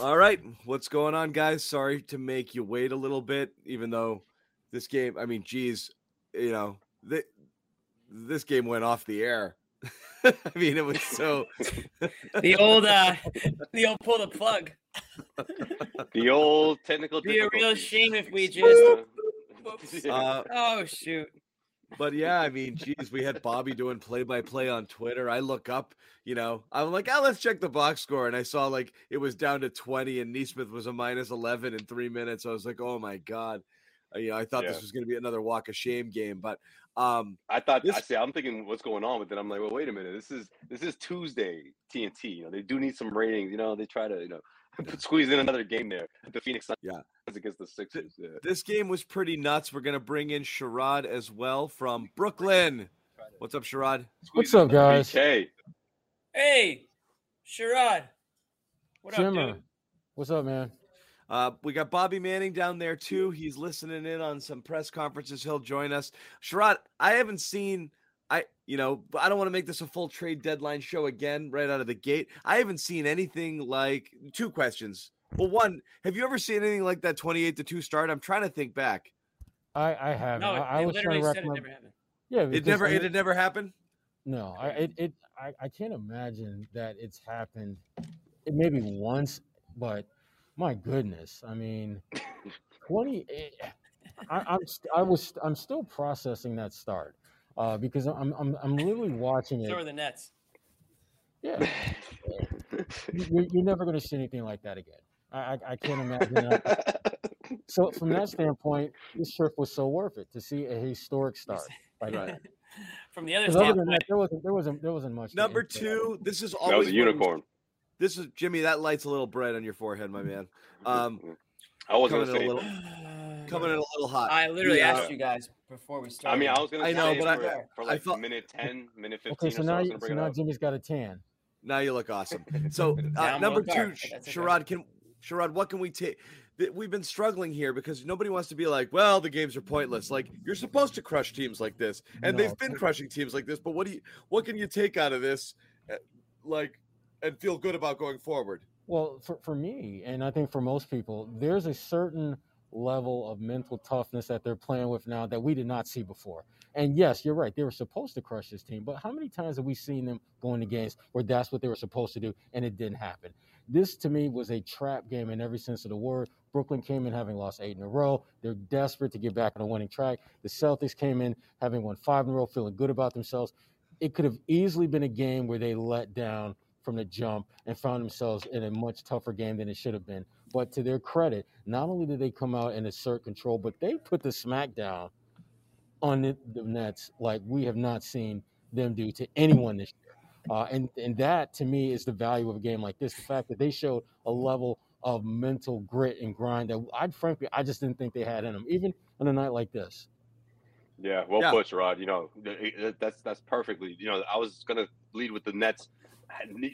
All right, what's going on, guys? Sorry to make you wait a little bit, even though this game. I mean, geez, you know, th- this game went off the air. I mean, it was so. the old, uh the old pull the plug. The old technical. Be a real shame if we just. Uh, Oh shoot! But yeah, I mean, geez, we had Bobby doing play by play on Twitter. I look up, you know, I'm like, oh, let's check the box score. And I saw like it was down to 20 and Nesmith was a minus 11 in three minutes. I was like, oh my God. Uh, you know, I thought Yeah. this was going to be another walk of shame game. But um, I thought I This- see. I'm thinking what's going on, but then I'm like, well, wait a minute. This is this is Tuesday TNT. You know, they do need some ratings. You know, they try to you know squeeze in another game there. The Phoenix Suns Yeah. against the Sixers. Yeah. this game was pretty nuts. We're going to bring in Sherrod as well from Brooklyn. What's up, Sherrod? What's Squeeze up, guys? BK. Hey, Sherrod. What up, Jimmer, dude? what's up, man? Uh, we got Bobby Manning down there too. He's listening in on some press conferences. He'll join us. Sherrod, I haven't seen. I you know, I don't want to make this a full trade deadline show again right out of the gate. I haven't seen anything like two questions. Well, one, have you ever seen anything like that 28 to 2 start? I'm trying to think back. I I haven't. No, I, I they was trying to said it never happened. Yeah, It never I it had never happened. No, I it, it I, I can't imagine that it's happened. It maybe once, but my goodness, I mean, twenty. eh, I, I'm st- I was I'm still processing that start uh, because I'm I'm I'm literally watching it. So are the Nets. Yeah, you, you're- you're never going to see anything like that again. I I, I can't imagine. that. So from that standpoint, this trip was so worth it to see a historic start. Like Right. From the other 'cause other than standpoint, that, there wasn't there wasn't there wasn't much. Number two, this is all. That was a unicorn. This is Jimmy. That light's a little bright on your forehead, my man. Um, I was coming gonna in a say. little, coming in a little hot. I literally Yeah. asked you guys before we started. I mean, I was gonna. I know, say but I- for, for I like thought- minute ten, minute fifteen. Okay, so or so, now I was you, gonna so now. Jimmy's got a tan. Now you look awesome. So uh, number two, dark, Sh- okay. Sherrod, can Sherrod, what can we take? We've been struggling here because nobody wants to be like, well, the games are pointless. Like you're supposed to crush teams like this, and No. they've been crushing teams like this. But what do you, what can you take out of this, uh, like, and feel good about going forward? Well, for, for me, and I think for most people, there's a certain level of mental toughness that they're playing with now that we did not see before. And yes, you're right. They were supposed to crush this team, but how many times have we seen them go into games where that's what they were supposed to do and it didn't happen? This to me was a trap game in every sense of the word. Brooklyn came in having lost eight in a row. They're desperate to get back on a winning track. The Celtics came in having won five in a row, feeling good about themselves. It could have easily been a game where they let down from the jump and found themselves in a much tougher game than it should have been. But to their credit, not only did they come out and assert control, but they put the smack down on the, the Nets like we have not seen them do to anyone this year. Uh, and, and that to me is the value of a game like this. The fact that they showed a level of mental grit and grind that I frankly I just didn't think they had in them, even on a night like this. Yeah, well Yeah. put, Rod. You know, that's that's perfectly. You know, I was gonna lead with the Nets.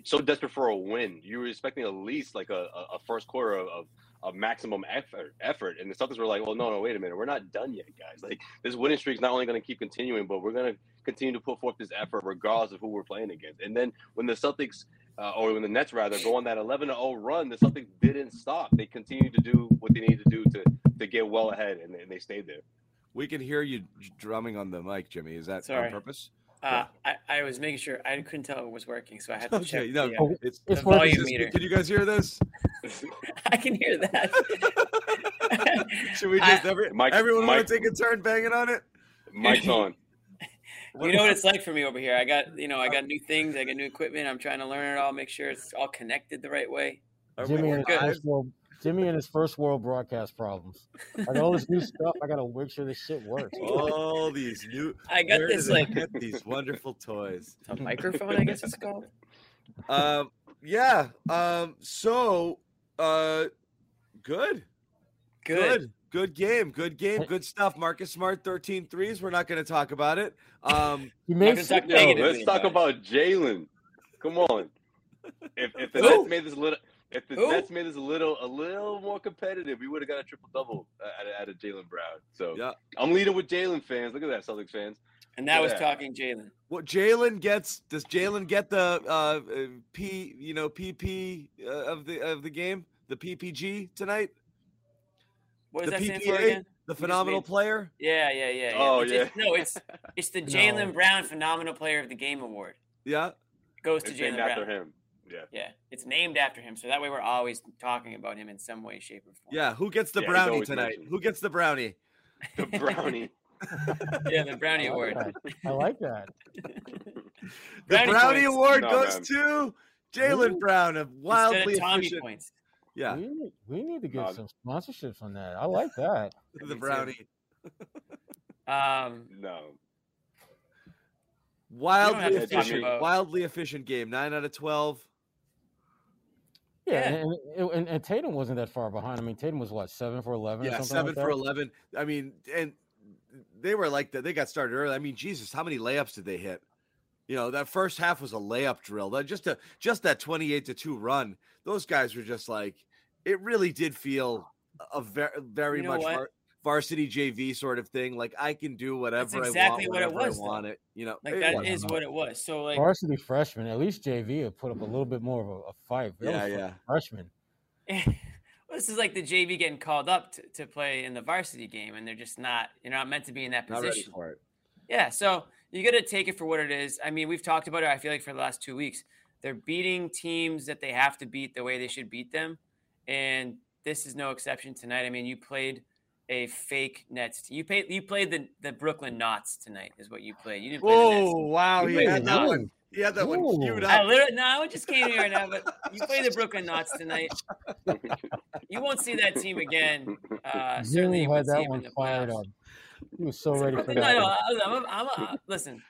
So desperate for a win, you were expecting at least like a, a a first quarter of, of, of maximum effort. Effort, and the Celtics were like, "Well, no, no, wait a minute, we're not done yet, guys. Like this winning streak's not only going to keep continuing, but we're going to continue to put forth this effort regardless of who we're playing against." And then when the Celtics, uh, or when the Nets rather, go on that 11 0 run, the Celtics didn't stop. They continued to do what they needed to do to to get well ahead, and, and they stayed there. We can hear you drumming on the mic, Jimmy. Is that on purpose? Uh, I, I was making sure I couldn't tell it was working, so I had to check. Okay, no, the, uh, it's, It's the working. volume Can meter. you guys hear this? I can hear that. Should we I- just every, Mike- everyone want to take a turn banging on it? Mike's on. you know what it's like for me over here. I got you know I got new things. I got new equipment. I'm trying to learn it all. Make sure it's all connected the right way. Jimmy and, his live? First world, Jimmy and his first world broadcast problems. I got all this new stuff. I got to make sure this shit works. All these new. I got this like get these wonderful toys. a microphone. I guess it's called. Um, yeah. Um, so, uh, good, Good. good, good game, good game, good stuff. Marcus Smart, 13 threes. We're not going to talk about it. Um, He Not made talk Yo, negatively let's talk about Jaylen. Come on. If, if the Nets made this a little, if the Who? Nets made this a little, a little more competitive, we would have got a triple double out of, of Jaylen Brown. So yeah. I'm leading with Jaylen fans. Look at that, Celtics fans. And that was Yeah. talking Jaylen. What Jaylen gets? Does Jaylen get the uh, uh, P? You know, PP uh, of the of the game? the PPG tonight? What does The that stand for PPA? again? The phenomenal made- player? Yeah, yeah, yeah. yeah. Oh, It's- it's- yeah. no, it's it's the No. Jaylen Brown Phenomenal Player of the Game award. Yeah. It goes to Jaylen Brown. after him. Yeah. Yeah, it's named after him, so that way we're always talking about him in some way, shape, or form. Yeah. Who gets the Yeah, brownie tonight? mentioned. Who gets the brownie? The brownie. yeah, the Brownie I like Award. that. I like that. The Brownie brownie award No, goes man. to Jaylen Brown of Instead wildly of Tommy efficient. points. Yeah, We, need, we need to get No. some sponsorships on that. I like that. the brownie. Um, no. Wildly have to talk efficient. Wildly efficient game. Nine out of twelve. Yeah, Yeah. And, and, and, Tatum wasn't that far behind. I mean, Tatum was what seven for eleven. or Yeah, seven like for eleven. I mean, and they were like that. They got started early. I mean, Jesus, how many layups did they hit? You know, that first half was a layup drill. That just a just that twenty-eight to two run. Those guys were just like, it really did feel a very very You know much? Var- varsity JV sort of thing. Like I can do whatever That's exactly I want, what it was, I though. want it. You know, like it that what it was. So like, Varsity freshman, at least JV had put up a little bit more of a, a fight. That Yeah, yeah. Freshman. well, this is like the JV getting called up to, to play in the varsity game, and they're just not. You're not meant to be in that Not ready position. for it. Yeah, so you got to take it for what it is. I mean, we've talked about it. I feel like for the last two weeks, they're beating teams that they have to beat the way they should beat them, and this is no exception tonight. I mean, you played a fake Nets. T- you played you played the the Brooklyn Knots tonight. Is what you played. You didn't play the Nets. Oh wow, You he had that one. He had that one Ooh. queued I literally no, it just came here right now. But you play the Brooklyn Knots tonight. You won't see that team again. Uh, certainly, you had that one the fired playoffs. up. He was so ready for No, that. no, one. I- I'm a, I'm a, listen.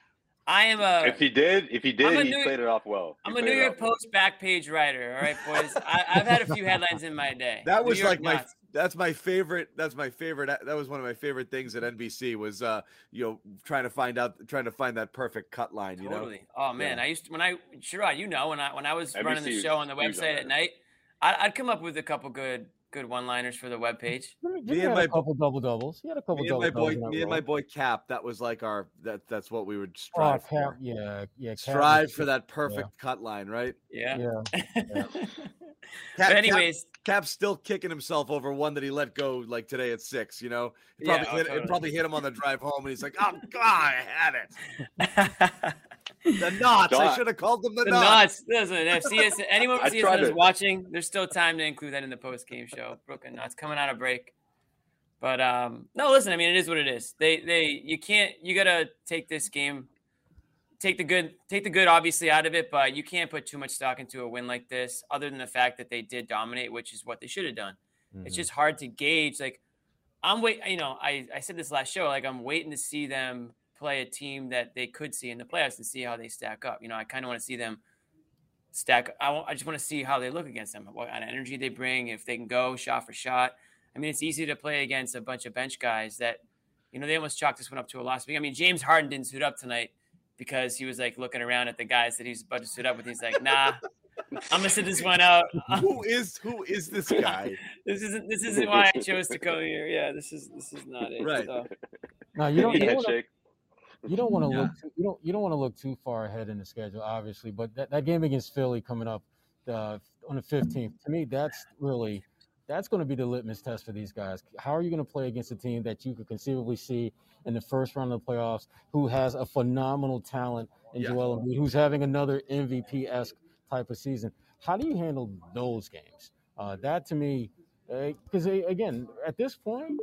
I am a if he did, if he did, he New- played it off well. He I'm a New York off well. Post back page writer. All right, boys. I, I've had a few headlines in my day. That New was York like my Knots. That's my favorite that's my favorite that was one of my favorite things at NBC was uh you know trying to find out trying to find that perfect cut line, you know. Oh man, Yeah. I used to, when I Sherrod, you know, when I when I was running the show on the website at night, I, I'd come up with a couple good good one liners for the webpage. Jimmy, Me and had my a couple double doubles. He had a couple Me and double my boy doubles. me and my boy Cap, that was like our that that's what we would Oh, strive Cap, for. yeah, yeah. Cap Strive was- for that perfect cut line, right? Yeah. Yeah, Cap, but anyways, Cap, Cap's still kicking himself over one that he let go like today at six, you know. It probably, oh, hit, it probably hit him on the drive home and he's like, Oh god, I had it. The knots. I should have called them the, the knots. Knots. Listen, if CS, anyone from CS is it. watching, there's still time to include that in the post game show. Brooklyn Knots coming out of break. But um, no, listen. I mean, it is what it is. They they you can't you gotta take this game, take the good take the good obviously out of it, but you can't put too much stock into a win like this. Other than the fact that they did dominate, which is what they should have done. It's Mhm. just hard to gauge. Like I'm wait. You know, I I said this last show. Like I'm waiting to see them play a team that they could see in the playoffs and see how they stack up. You know, I kind of want to see them stack. I, I just want to see how they look against them, what kind of energy they bring, if they can go shot for shot. I mean, it's easy to play against a bunch of bench guys that, you know, they almost chalked this one up to a loss. I mean, James Harden didn't suit up tonight because he was like looking around at the guys that he's about to suit up with. He's like, nah, I'm gonna sit this one out. who is who is this guy? this isn't this isn't why I chose to come here. Yeah, this is this is not it. Right. So, Now you don't. You don't wanna- you don't want to Yeah. look too, you don't you don't want to look too far ahead in the schedule obviously but that, that game against philly coming up uh, on the 15th to me that's really that's going to be the litmus test for these guys how are you going to play against a team that you could conceivably see in the first round of the playoffs who has a phenomenal talent in Yeah. Joel Embiid, who's having another MVP-esque type of season how do you handle those games uh, that to me because again at this point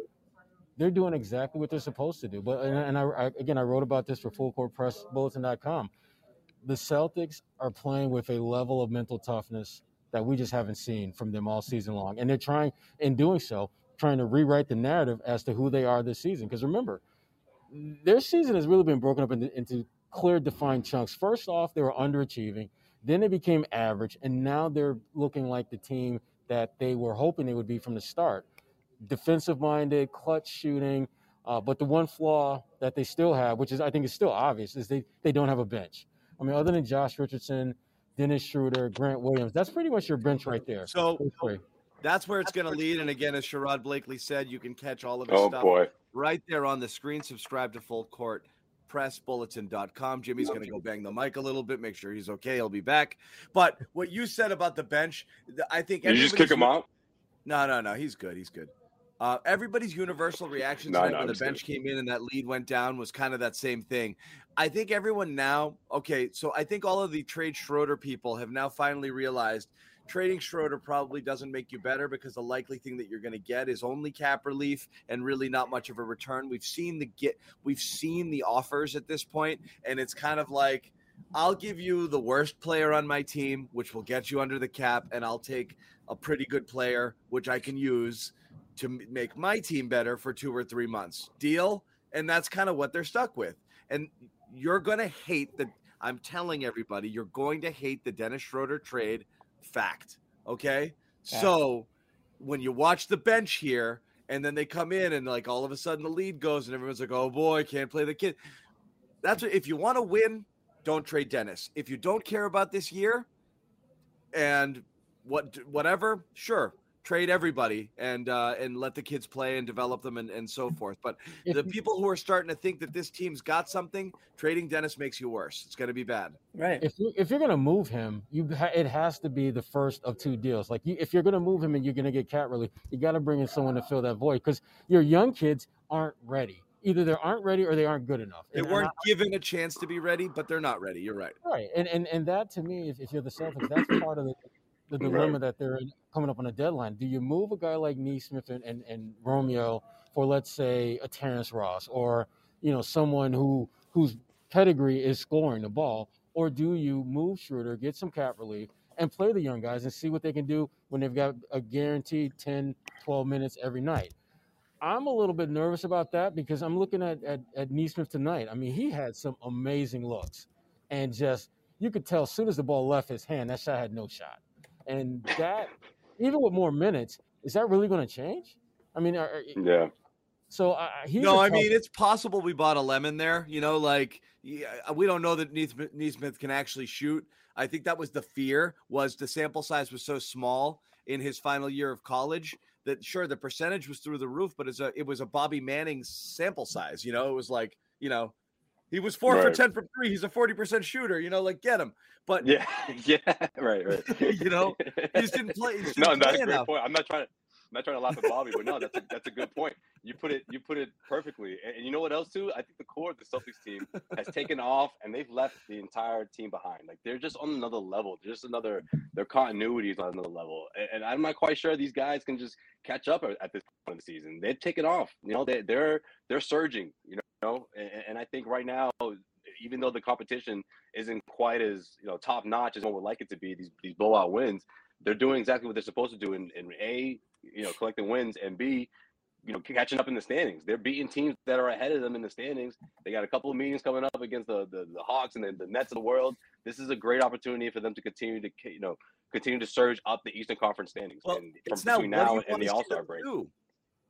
they're doing exactly what they're supposed to do. But and, and I, I again I wrote about this for fullcourtpressbulletin.com. The Celtics are playing with a level of mental toughness that we just haven't seen from them all season long, and they're trying in doing so trying to rewrite the narrative as to who they are this season. Because remember, their season has really been broken up into, into clear, defined chunks. First off, they were underachieving. Then they became average, and now they're looking like the team that they were hoping they would be from the start defensive minded, clutch shooting. Uh, but the one flaw that they still have, which is I think is still obvious, is they, they don't have a bench. I mean, other than Josh Richardson, Dennis Schroeder, Grant Williams, that's pretty much your bench right there. So that's where it's going to lead. And again, as Sherrod Blakely said, you can catch all of his Oh stuff boy. right there on the screen. Subscribe to Full Court pressbulletin.com. Jimmy's going to go bang the mic a little bit, make sure he's okay. He'll be back. But what you said about the bench, I think Did you just kick him out? No, no, no. He's good. He's good. Uh, everybody's universal reaction No, no, when the bench came in and that lead went down was kind of that same thing. I think everyone now, okay, so I think all of the trade Schroeder people have now finally realized trading Schroeder probably doesn't make you better because the likely thing that you're going to get is only cap relief and really not much of a return. We've seen the get, we've seen the offers at this point, and it's kind of like I'll give you the worst player on my team, which will get you under the cap, and I'll take a pretty good player, which I can use to make my team better for two or three months. Deal? And that's kind of what they're stuck with. And you're going to hate the, I'm telling everybody, you're going to hate the Dennis Schroeder trade fact. Okay. So when you watch the bench here, and then they come in and like all of a sudden the lead goes and everyone's like, oh boy, can't play the kid. That's what, if you want to win, don't trade Dennis. If you don't care about this year and what whatever, sure, trade everybody and uh, and let the kids play and develop them and, and so forth. But the people who are starting to think that this team's got something, trading Dennis makes you worse. It's going to be bad. Right. if you if you're gonna move him, you ha- it has to be the first of two deals. Like you, if you're gonna move him and you're gonna get cap relief, you got to bring in someone to fill that void because your young kids aren't ready. Either they aren't ready or they aren't good enough. They And- and weren't given a chance to be ready, but they're not ready. You're right. Right, and and and that to me, if, if you're the Celtics, that's part of the, the Right. dilemma that they're in coming up on a deadline. Do you move a guy like Nesmith and, and and Romeo for let's say a Terrence Ross or you know someone who whose pedigree is scoring the ball, or do you move Schroeder, get some cap relief, and play the young guys and see what they can do when they've got a guaranteed 10, 12 minutes every night? I'm a little bit nervous about that because I'm looking at, at, at Nesmith tonight. I mean, he had some amazing looks and just you could tell as soon as the ball left his hand, that shot had no shot. And that, even with more minutes, is that really going to change? I mean, are, are- Yeah. so I, I- he's no, a I tough- mean it's possible we bought a lemon there. You know, like yeah, uh, we don't know that Nesmith, Nesmith can actually shoot. I think that was the fear was the sample size was so small in his final year of college that sure the percentage was through the roof, but it's a it was a Bobby Manning sample size. You know, it was like you know he was four for ten from three. He's a forty percent shooter. You know, like get him. But Yeah. Yeah. Right. Right. You know, he just didn't play. Just no, that's a great enough. point. I'm not trying to. I'm not trying to laugh at Bobby, but no, that's a, that's a good point. You put it you put it perfectly. And, and you know what else too? I think the core of the Celtics team has taken off, and they've left the entire team behind. Like they're just on another level. They're just another. Their continuity is on another level, and, and I'm not quite sure these guys can just catch up at, at this point of the season. They've taken off. You know, they, they're they're surging. You know, and, and I think right now, even though the competition isn't quite as you know top notch as one would like it to be, these these blowout wins, they're doing exactly what they're supposed to do in, in a you know collecting wins and b you know catching up in the standings. They're beating teams that are ahead of them in the standings. They got a couple of meetings coming up against the the, the hawks and the, the nets of the world. This is a great opportunity for them to continue to you know continue to surge up the eastern conference standings Well, and from now between now you and the all-star break. do?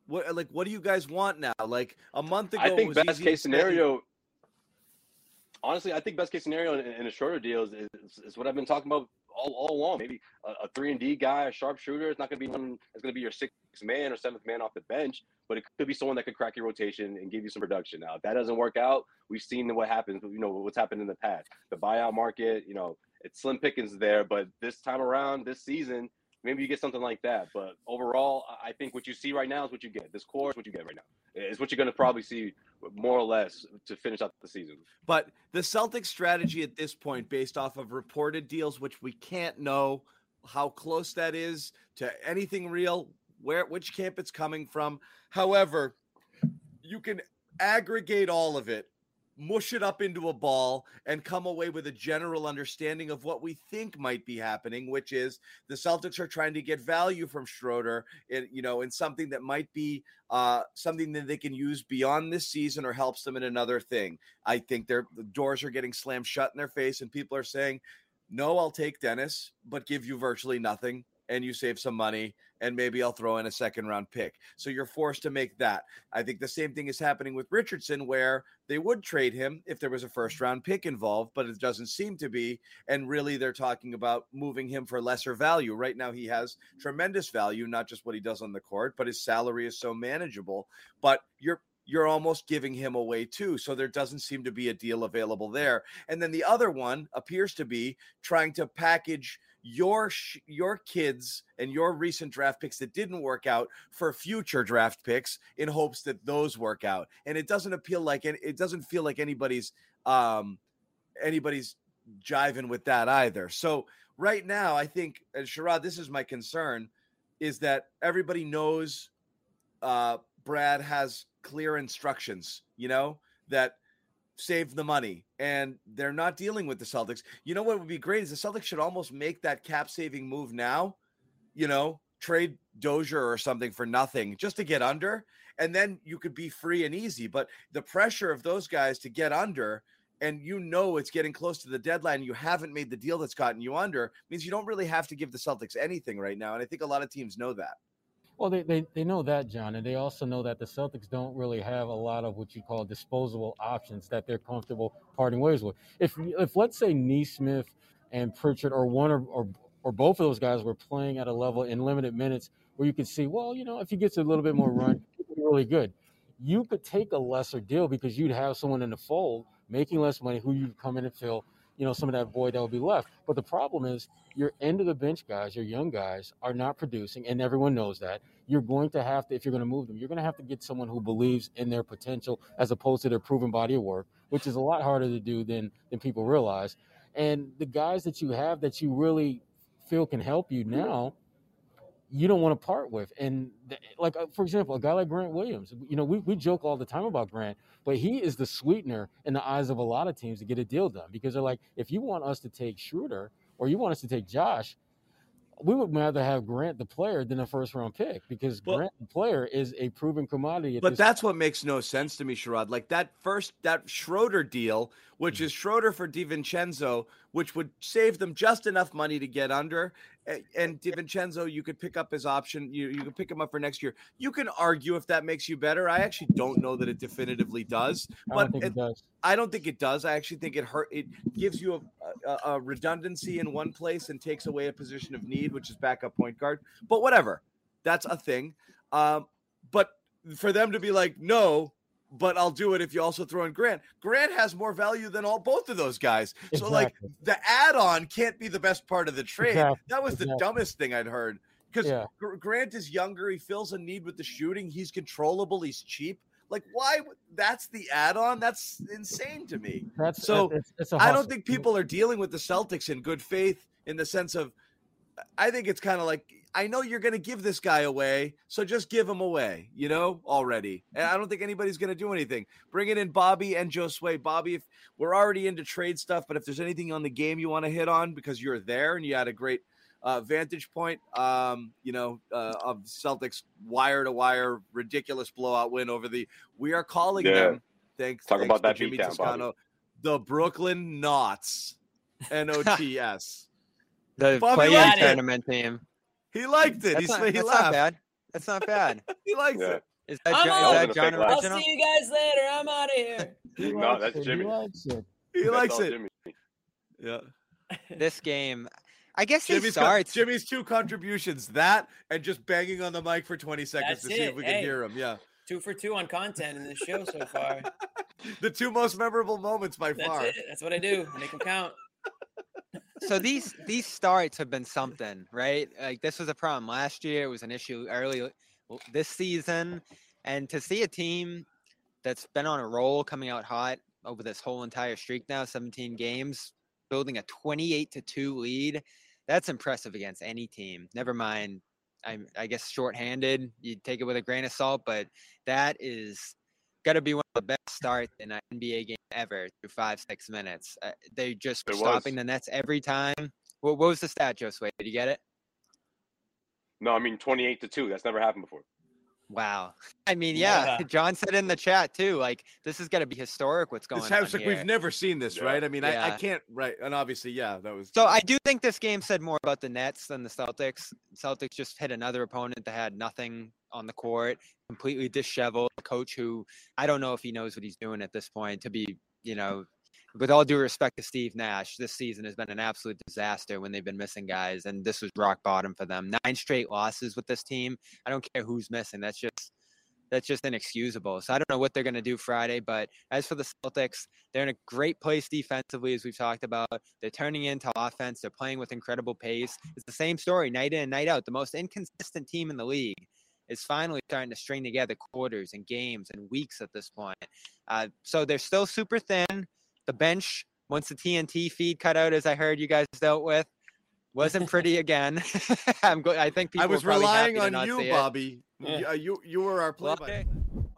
What like what do you guys want now? Like a month ago, I it think best case scenario. Honestly, I think best case scenario in, in a shorter deal is, is, is what I've been talking about all, all along. Maybe a, a three and D guy, a sharpshooter. It's not going to be one. It's going to be your sixth man or seventh man off the bench, but it could be someone that could crack your rotation and give you some production. Now, if that doesn't work out, we've seen what happens. You know what's happened in the past. The buyout market. You know, it's slim pickings there, but this time around, this season, maybe you get something like that. But overall, I- think what you see right now is what you get. This core is what you get right now. It's what you're going to probably see more or less to finish out the season. But the Celtics strategy at this point, based off of reported deals, which we can't know how close that is to anything real, where which camp it's coming from. However, you can aggregate all of it, mush it up into a ball, and come away with a general understanding of what we think might be happening, which is the Celtics are trying to get value from Schroeder, in, you know, in something that might be uh, something that they can use beyond this season or helps them in another thing. I think their the doors are getting slammed shut in their face, and people are saying, "No, I'll take Dennis, but give you virtually nothing, and you save some money, and maybe I'll throw in a second round pick." So you're forced to make that. I think the same thing is happening with Richardson, where they would trade him if there was a first round pick involved, but it doesn't seem to be. And really, they're talking about moving him for lesser value. Right now, he has tremendous value, not just what he does on the court, but his salary is so manageable. But you're you're almost giving him away too. So there doesn't seem to be a deal available there. And then the other one appears to be trying to package your sh- your kids and your recent draft picks that didn't work out for future draft picks in hopes that those work out. And it doesn't appeal like it doesn't feel like anybody's um anybody's jiving with that either. So right now, I think, and this is my concern, is that everybody knows uh, Brad has clear instructions, you know, that save the money and they're not dealing with the Celtics. You know what would be great is the Celtics should almost make that cap saving move now, you know, trade Dozier or something for nothing just to get under and then you could be free and easy. But the pressure of those guys to get under and you know it's getting close to the deadline, you haven't made the deal that's gotten you under, means you don't really have to give the Celtics anything right now. And I think a lot of teams know that. Well, they, they, they know that, John, and they also know that the Celtics don't really have a lot of what you call disposable options that they're comfortable parting ways with. If, if let's say Nesmith and Pritchard or one or, or, or both of those guys were playing at a level in limited minutes where you could see, well, you know, if he gets a little bit more run, really good. You could take a lesser deal because you'd have someone in the fold making less money who you'd come in and fill you know some of that void that will be left. But the problem is your end of the bench guys, your young guys, are not producing, and everyone knows that. You're going to have to, if you're going to move them, you're going to have to get someone who believes in their potential as opposed to their proven body of work, which is a lot harder to do than than people realize. And the guys that you have that you really feel can help you now you don't want to part with. And like, uh, for example, a guy like Grant Williams, you know, we, we joke all the time about Grant, but he is the sweetener in the eyes of a lot of teams to get a deal done because they're like, if you want us to take Schroeder or you want us to take Josh, we would rather have Grant the player than a first round pick because well, Grant the player is a proven commodity. but that's point. what makes no sense to me, Sherrod. Like that first that Schroeder deal, which mm-hmm. is Schroeder for DiVincenzo, which would save them just enough money to get under. And DiVincenzo, you could pick up his option. You you could pick him up for next year. You can argue if that makes you better. I actually don't know that it definitively does, but it, it does. I don't think it does. I actually think it hurt. It gives you a, a, a redundancy in one place and takes away a position of need, which is backup point guard. But whatever, that's a thing. Um, but for them to be like, no, but I'll do it if you also throw in Grant. Grant has more value than all both of those guys. Exactly. So like the add-on can't be the best part of the trade. Exactly. That was the exactly. dumbest thing I'd heard. Because yeah. Grant is younger, he fills a need with the shooting. He's controllable. He's cheap. Like, why? That's the add-on. That's insane to me. That's so. It's, it's I don't think people are dealing with the Celtics in good faith in the sense of. I think it's kind of like I know you're going to give this guy away, so just give him away. You know already, and I don't think anybody's going to do anything. Bringing in Bobby and Josue. Bobby, if we're already into trade stuff, but if there's anything on the game you want to hit on because you're there and you had a great uh, vantage point, um, you know, uh, of Celtics wire to wire ridiculous blowout win over the. We are calling yeah. them. Thanks. Talk thanks about that Jimmy Toscano. The Brooklyn Knots. N O T S. The play-in tournament team. He liked it. That's, not, he that's laughed. not bad. That's not bad. he likes yeah. it. Is that, John, is that John I'll see you guys later. I'm out of here. no, that's Jimmy. He likes it. He likes it. Jimmy. Yeah. This game, I guess Jimmy's, starts. Co- Jimmy's two contributions: that and just banging on the mic for 20 seconds That's to see if we can hey, hear him. Yeah, two for two on content in this show so far. the two most memorable moments by That's far. It. That's what I do. Make them count. so these these starts have been something, right? Like this was a problem last year. It was an issue early this season, and to see a team that's been on a roll, coming out hot over this whole entire streak now, 17 games, building a 28 to two lead that's impressive against any team. Never mind, I, I guess shorthanded. You take it with a grain of salt, but that is to be one of the best starts in an NBA game ever through five six minutes. Uh, they just it stopping was. the Nets every time. What, what was the stat, Josue? Did you get it? No, I mean twenty eight to two. That's never happened before. Wow. I mean, yeah, yeah. John said in the chat too, like this is going to be historic. What's going this on? like here. we've never seen this, yeah. right? I mean, yeah. I, I can't, right? And obviously, yeah, that was. So I do think this game said more about the Nets than the Celtics. Celtics just hit another opponent that had nothing on the court, completely disheveled. A coach who I don't know if he knows what he's doing at this point. To be, you know, with all due respect to Steve Nash, this season has been an absolute disaster when they've been missing guys, and this was rock bottom for them. Nine straight losses with this team. I don't care who's missing. That's just that's just inexcusable. So I don't know what they're going to do Friday. But as for the Celtics, they're in a great place defensively, as we've talked about. They're turning into offense. They're playing with incredible pace. It's the same story night in and night out. The most inconsistent team in the league is finally starting to string together quarters and games and weeks at this point. Uh, so they're still super thin. The bench, once the TNT feed cut out, as I heard you guys dealt with, wasn't pretty again. I'm go- I think people I was were probably happy relying on you. Bobby. Yeah. You, uh, you you were our play okay.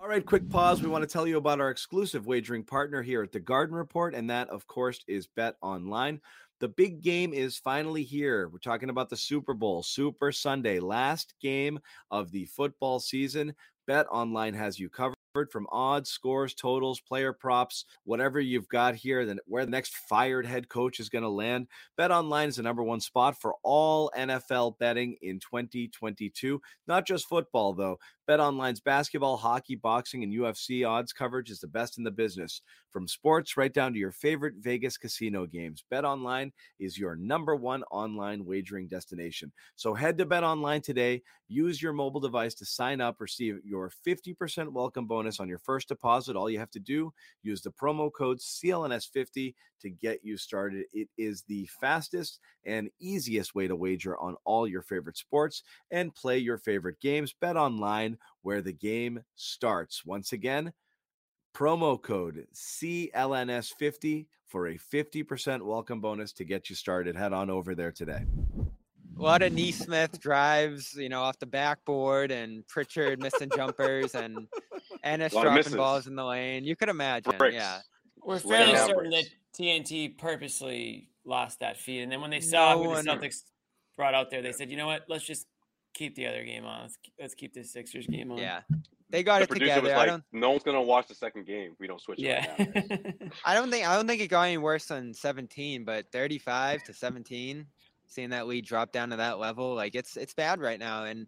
All right, quick pause. We want to tell you about our exclusive wagering partner here at the Garden Report, and that, of course, is Bet Online. The big game is finally here. We're talking about the Super Bowl, Super Sunday, last game of the football season. Bet Online has you covered from odds, scores, totals, player props, whatever you've got here, then where the next fired head coach is going to land. Bet Online is the number one spot for all NFL betting in 2022. Not just football, though. Bet Online's basketball, hockey, boxing, and UFC odds coverage is the best in the business. From sports right down to your favorite Vegas casino games, Bet Online is your number one online wagering destination. So head to Bet Online today. Use your mobile device to sign up, receive your 50% welcome bonus on your first deposit. All you have to do, use the promo code CLNS50 to get you started. It is the fastest and easiest way to wager on all your favorite sports and play your favorite games. Bet online where the game starts. Once again, promo code CLNS50 for a 50% welcome bonus to get you started. Head on over there today. A lot of Nesmith drives, you know, off the backboard, and Pritchard missing jumpers, and Enes dropping balls in the lane. You could imagine, Bricks. yeah. We're fairly down certain that. TNT purposely lost that feed, and then when they saw No who the Celtics brought out there, they said, "You know what? Let's just keep the other game on. Let's, let's keep this Sixers game on." Yeah, they got The it producer together. was I don't, "No one's gonna watch the second game. if We don't switch." it yeah. I don't think, I don't think it got any worse than 17, but 35 to 17, seeing that lead drop down to that level, like it's it's bad right now. And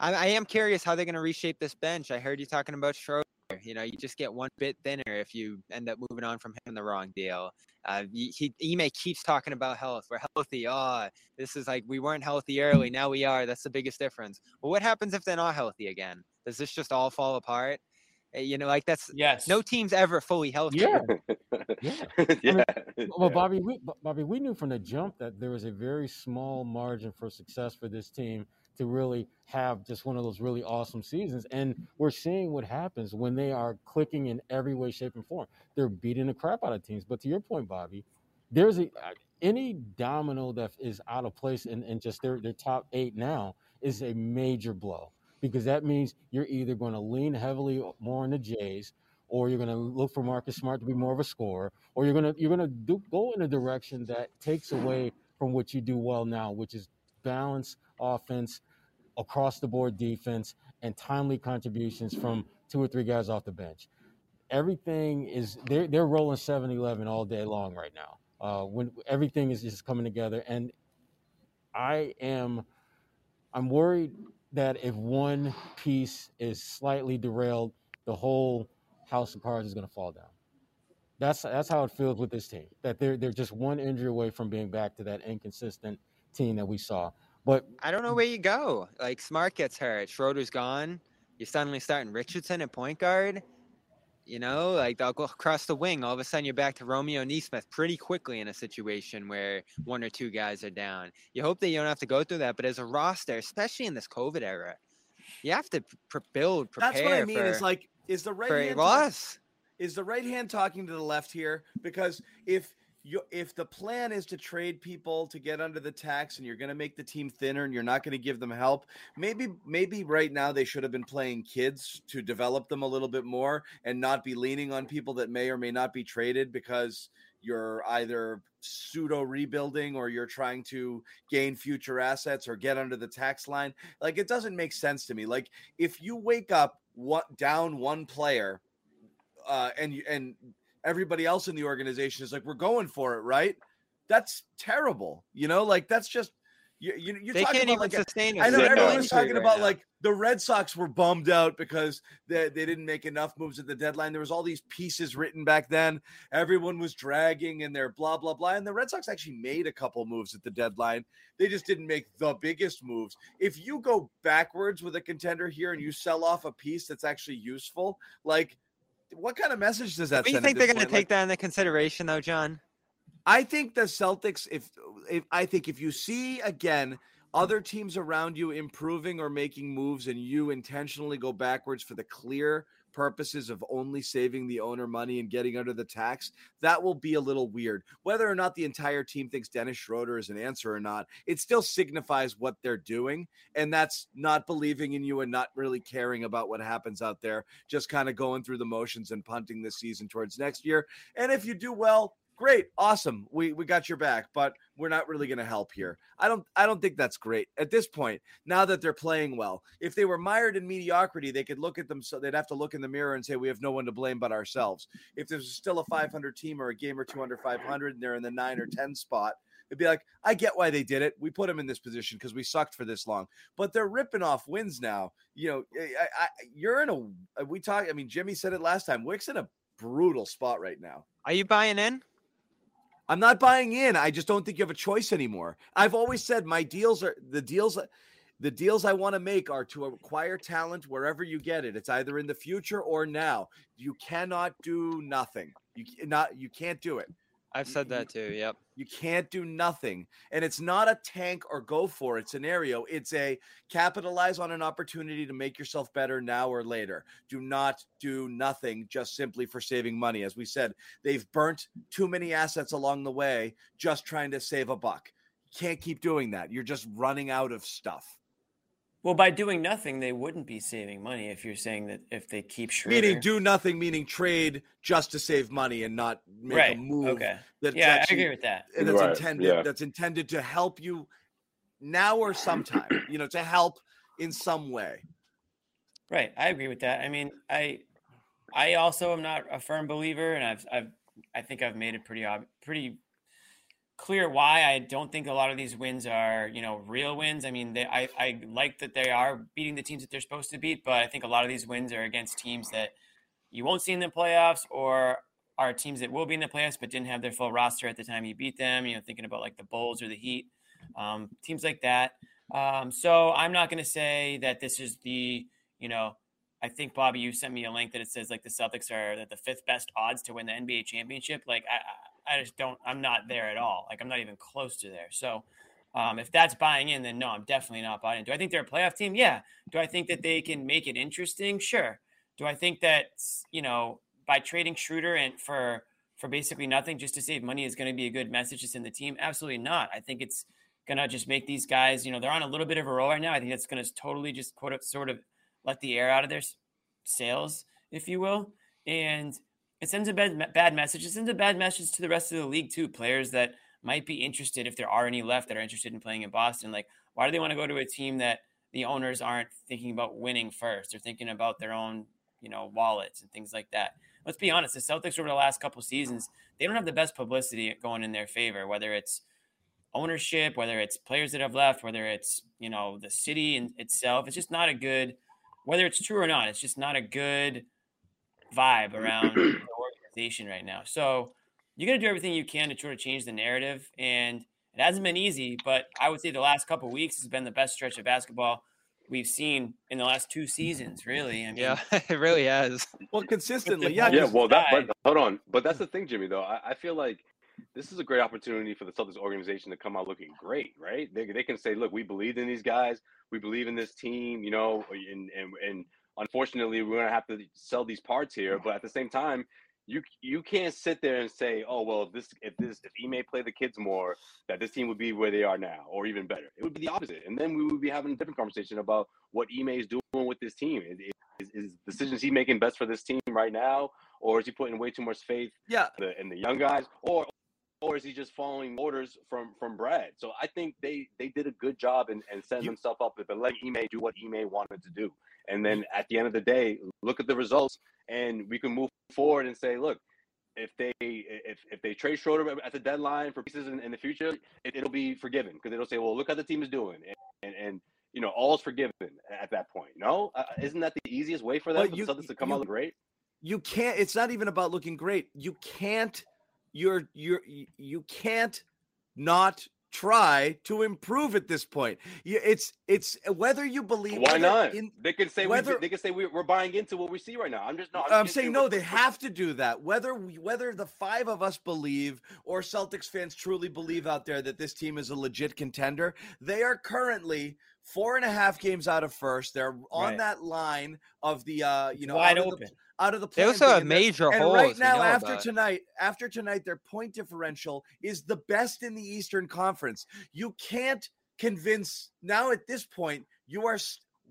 I, I am curious how they're going to reshape this bench. I heard you talking about Schroeder. You know, you just get one bit thinner if you end up moving on from him in the wrong deal. Uh, he, he Ime keeps talking about health. We're healthy. Oh, this is like we weren't healthy early. Now we are. That's the biggest difference. Well, what happens if they're not healthy again? Does this just all fall apart? Uh, You know, like that's yes. no team's ever fully healthy. Yeah. Yeah. yeah. Well. Bobby, we, Bobby, we knew from the jump that there was a very small margin for success for this team to really have just one of those really awesome seasons. And we're seeing what happens when they are clicking in every way, shape, and form. They're beating the crap out of teams. But to your point, Bobby, there's a uh, any domino that is out of place in, in just their, their top eight now is a major blow because that means you're either going to lean heavily more on the Jays or you're going to look for Marcus Smart to be more of a scorer, or you're going to you're going to do, go in a direction that takes away from what you do well now, which is balance offense, across the board defense, and timely contributions from two or three guys off the bench. Everything is they're they're rolling 7-Eleven all day long right now. Uh, when everything is just coming together, and I am I'm worried that if one piece is slightly derailed, the whole house of cards is going to fall down. That's that's how it feels with this team. That they're they're just one injury away from being back to that inconsistent team that we saw. But I don't know where you go. Like Smart gets hurt, Schroeder's gone. You're suddenly starting Richardson at point guard. You know, like they'll go across the wing. All of a sudden, you're back to Romeo Nesmith pretty quickly in a situation where one or two guys are down. You hope that you don't have to go through that, but as a roster, especially in this COVID era, you have to pr- build, prepare That's what I mean. for, is like, is the right hand a talk- loss. is the right hand talking to the left here? Because if you if the plan is to trade people to get under the tax and you're going to make the team thinner and you're not going to give them help, maybe maybe right now they should have been playing kids to develop them a little bit more and not be leaning on people that may or may not be traded because you're either pseudo rebuilding or you're trying to gain future assets or get under the tax line. Like it doesn't make sense to me. Like if you wake up what down one player uh, and and everybody else in the organization is like, we're going for it, right? That's terrible. You know, like that's just You, you, you're they talking can't about even like a, sustain. a I know Yeah. everyone was talking right about now. like the Red Sox were bummed out because they, they didn't make enough moves at the deadline. There was all these pieces written back then. Everyone was dragging and their blah blah blah. And the Red Sox actually made a couple moves at the deadline. They just didn't make the biggest moves. If you go backwards with a contender here and you sell off a piece that's actually useful, like what kind of message does that But you think they're going to point? Like, take that into consideration, though, John? I think the Celtics, if if I think if you see again other teams around you improving or making moves and you intentionally go backwards for the clear purposes of only saving the owner money and getting under the tax, that will be a little weird. Whether or not the entire team thinks Dennis Schroeder is an answer or not, it still signifies what they're doing. And that's not believing in you and not really caring about what happens out there, just kind of going through the motions and punting this season towards next year. And if you do well, great awesome we we got your back but we're not really going to help here. I don't i don't think that's great. At this point now that they're playing well if they were mired in mediocrity they could look at them so they'd have to look in the mirror and say we have no one to blame but ourselves. If there's still a 500 team or a game or two under 500 and they're in the 9 or 10 spot it'd be like i get why they did it. We put them in this position because we sucked for this long. But they're ripping off wins now. You know eh, I, I, you're in a we talk i mean jimmy said it last time Wyc's in a brutal spot right now. Are you buying in? I'm not buying in. I just don't think you have a choice anymore. I've always said my deals are the deals the deals I want to make are to acquire talent wherever you get it. It's either in the future or now. You cannot do nothing. You not you can't do it. I've said that too. Yep. You can't do nothing. And it's not a tank or go for it scenario. It's a capitalize on an opportunity to make yourself better now or later. Do not do nothing just simply for saving money. As we said, they've burnt too many assets along the way just trying to save a buck. Can't keep doing that. You're just running out of stuff. Well, by doing nothing, they wouldn't be saving money if you're saying that if they keep Schroeder. Meaning do nothing, meaning trade just to save money and not make right. a move Okay. that's Yeah, I actually agree with that. and that's Right, intended yeah. that's intended to help you now or sometime you know to help in some way Right. I agree with that. I mean, I I also am not a firm believer, and I've I've I think I've made it pretty ob- pretty clear why I don't think a lot of these wins are you know real wins. I mean, they, I I like that they are beating the teams that they're supposed to beat, but I think a lot of these wins are against teams that you won't see in the playoffs or are teams that will be in the playoffs but didn't have their full roster at the time you beat them. You know, thinking about like the Bulls or the Heat, um, teams like that. Um, so I'm not going to say that this is the you know, I think Bobby, you sent me a link that it says like the Celtics are the fifth best odds to win the NBA championship. Like I, I just don't, I'm not there at all. Like I'm not even close to there. So um, if that's buying in, then no, I'm definitely not buying in. Do I think they're a playoff team? Yeah. Do I think that they can make it interesting? Sure. Do I think that you know by trading Schroeder and for for basically nothing just to save money is going to be a good message to send the team? Absolutely not. I think it's gonna just make these guys, you know, they're on a little bit of a roll right now. I think that's gonna totally just quote sort of let the air out of their sails, if you will. And it sends a bad, bad message. It sends a bad message to the rest of the league, too. Players that might be interested, if there are any left that are interested in playing in Boston, like, why do they want to go to a team that the owners aren't thinking about winning first? They're thinking about their own, you know, wallets and things like that. Let's be honest, the Celtics over the last couple seasons, they don't have the best publicity going in their favor, whether it's ownership, whether it's players that have left, whether it's, you know, the city in itself. It's just not a good – whether it's true or not, it's just not a good vibe around the organization right now. So you got to do everything you can to try to change the narrative, and it hasn't been easy. But I would say the last couple of weeks has been the best stretch of basketball we've seen in the last two seasons. Really, I mean, Yeah, it really has. well consistently yeah Yeah, well, that. side. But hold on, but that's the thing, Jimmy. Though I, I feel like this is a great opportunity for the Celtics organization to come out looking great, right? They, they can say, look, we believed in these guys, we believe in this team, you know, and and and unfortunately, we're gonna have to sell these parts here, but at the same time. You, you can't sit there and say, oh well, if this if this if Ime play the kids more, that this team would be where they are now, or even better. It would be the opposite, and then we would be having a different conversation about what Ime is doing with this team. Is, is, is decisions he making best for this team right now, or is he putting way too much faith yeah in the, in the young guys, or or is he just following orders from from Brad? So I think they they did a good job in, in setting themselves up to let Ime do what Ime wanted to do, and then at the end of the day, look at the results, and we can move forward and say, look, if they if if they trade Schroeder at the deadline for pieces in, in the future, it, will be forgiven because it'll say, well, look how the team is doing, and and, and you know, all's forgiven at that point. No, uh, isn't that the easiest way for them well, you, for the Celtics to come you, out great? You can't. It's not even about looking great. You can't. You're you're you can't not try to improve at this point. It's it's whether you believe. Why not? In, they can say whether, we, they can say we, are buying into what we see right now. I'm just not. I'm, I'm saying no. They have to do that. Whether we, whether the five of us believe or Celtics fans truly believe out there that this team is a legit contender, they are currently four and a half games out of first. They're on right. that line of the uh you know wide open. The, out of the they also have major and holes. right now, after tonight, after tonight, their point differential is the best in the Eastern Conference. You can't convince now at this point. You are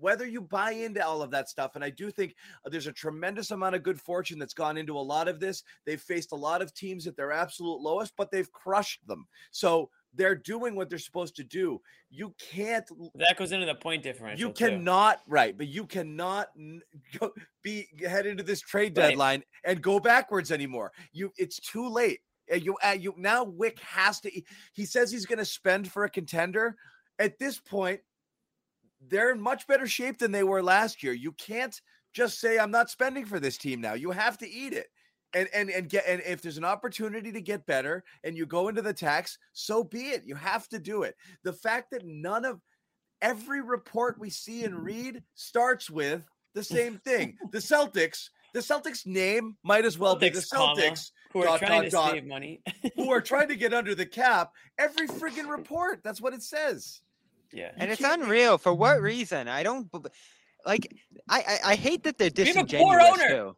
whether you buy into all of that stuff, and I do think uh, there's a tremendous amount of good fortune that's gone into a lot of this. They've faced a lot of teams at their absolute lowest, but they've crushed them. So they're doing what they're supposed to do. You can't. That goes into the point differential. You cannot, too. right? But you cannot go, be head into this trade deadline and go backwards anymore. You, it's too late. You, uh, you now Wyc has to. He says he's going to spend for a contender. At this point, they're in much better shape than they were last year. You can't just say I'm not spending for this team now. You have to eat it and and and get and if there's an opportunity to get better and you go into the tax so be it you have to do it. The fact that none of every report we see and read starts with the same thing the celtics the celtics name might as well celtics, be the celtics who are dot, trying dot, to save money. who are trying to get under the cap every friggin report that's what it says. Yeah. And it's unreal for what mm-hmm. reason? I don't like i i, I hate that they're disingenuous We have a poor too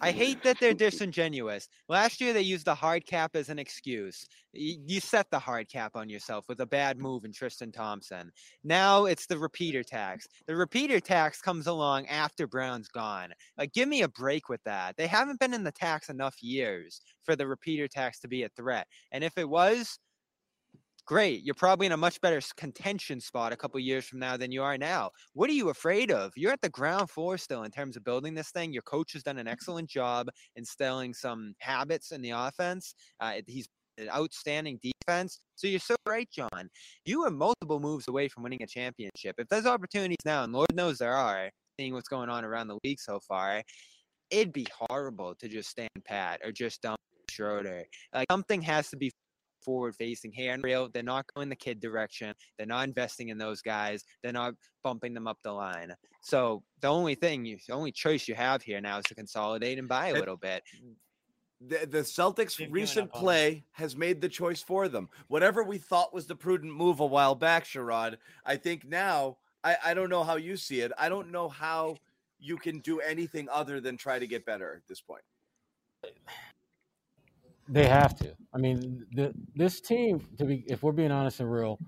I hate that they're disingenuous. Last year, they used the hard cap as an excuse. You set the hard cap on yourself with a bad move in Tristan Thompson. Now it's the repeater tax. The repeater tax comes along after Brown's gone. Like, give me a break with that. They haven't been in the tax enough years for the repeater tax to be a threat. And if it was, great. You're probably in a much better contention spot a couple years from now than you are now. What are you afraid of? You're at the ground floor still in terms of building this thing. Your coach has done an excellent job instilling some habits in the offense. Uh, he's an outstanding defense. So you're so right, John. You are multiple moves away from winning a championship. If there's opportunities now, and Lord knows there are, seeing what's going on around the league so far, it'd be horrible to just stand pat or just dump Schroeder. Like something has to be forward facing handrail. They're not going the kid direction. They're not investing in those guys. They're not bumping them up the line. So the only thing, you, the only choice you have here now is to consolidate and buy a little bit. The, the Celtics' recent play has made the choice for them. Whatever we thought was the prudent move a while back, Sherrod, I think now, I, I don't know how you see it. I don't know how you can do anything other than try to get better at this point. They have to. I mean, the, this team, to be, if we're being honest and real,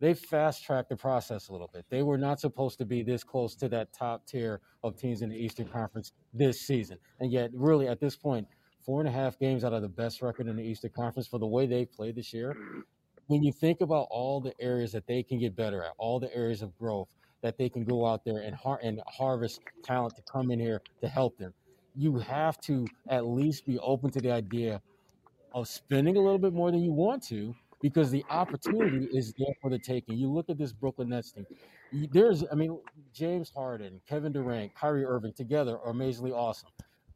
they fast tracked the process a little bit. They were not supposed to be this close to that top tier of teams in the Eastern Conference this season, and yet, really, at this point, four and a half games out of the best record in the Eastern Conference for the way they played this year. When you think about all the areas that they can get better at, all the areas of growth that they can go out there and har- and harvest talent to come in here to help them, you have to at least be open to the idea of spending a little bit more than you want to because the opportunity is there for the taking. You look at this Brooklyn Nets team. There's, I mean, James Harden, Kevin Durant, Kyrie Irving together are amazingly awesome.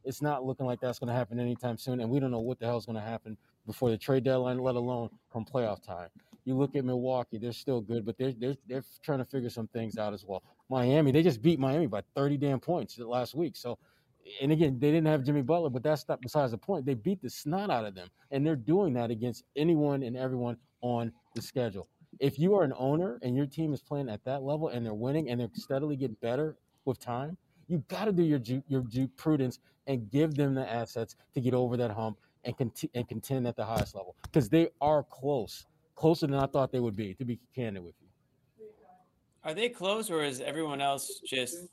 It's not looking like that's going to happen anytime soon, and we don't know what the hell is going to happen before the trade deadline, let alone come playoff time. You look at Milwaukee; they're still good, but they're they're they're trying to figure some things out as well. Miami, they just beat Miami by 30 damn points last week, so and again, they didn't have Jimmy Butler, but that's not besides the point. They beat the snot out of them, and they're doing that against anyone and everyone on the schedule. If you are an owner and your team is playing at that level and they're winning and they're steadily getting better with time, you got to do your your due prudence and give them the assets to get over that hump and cont- and contend at the highest level because they are close, closer than I thought they would be. To be candid with you, are they close or is everyone else just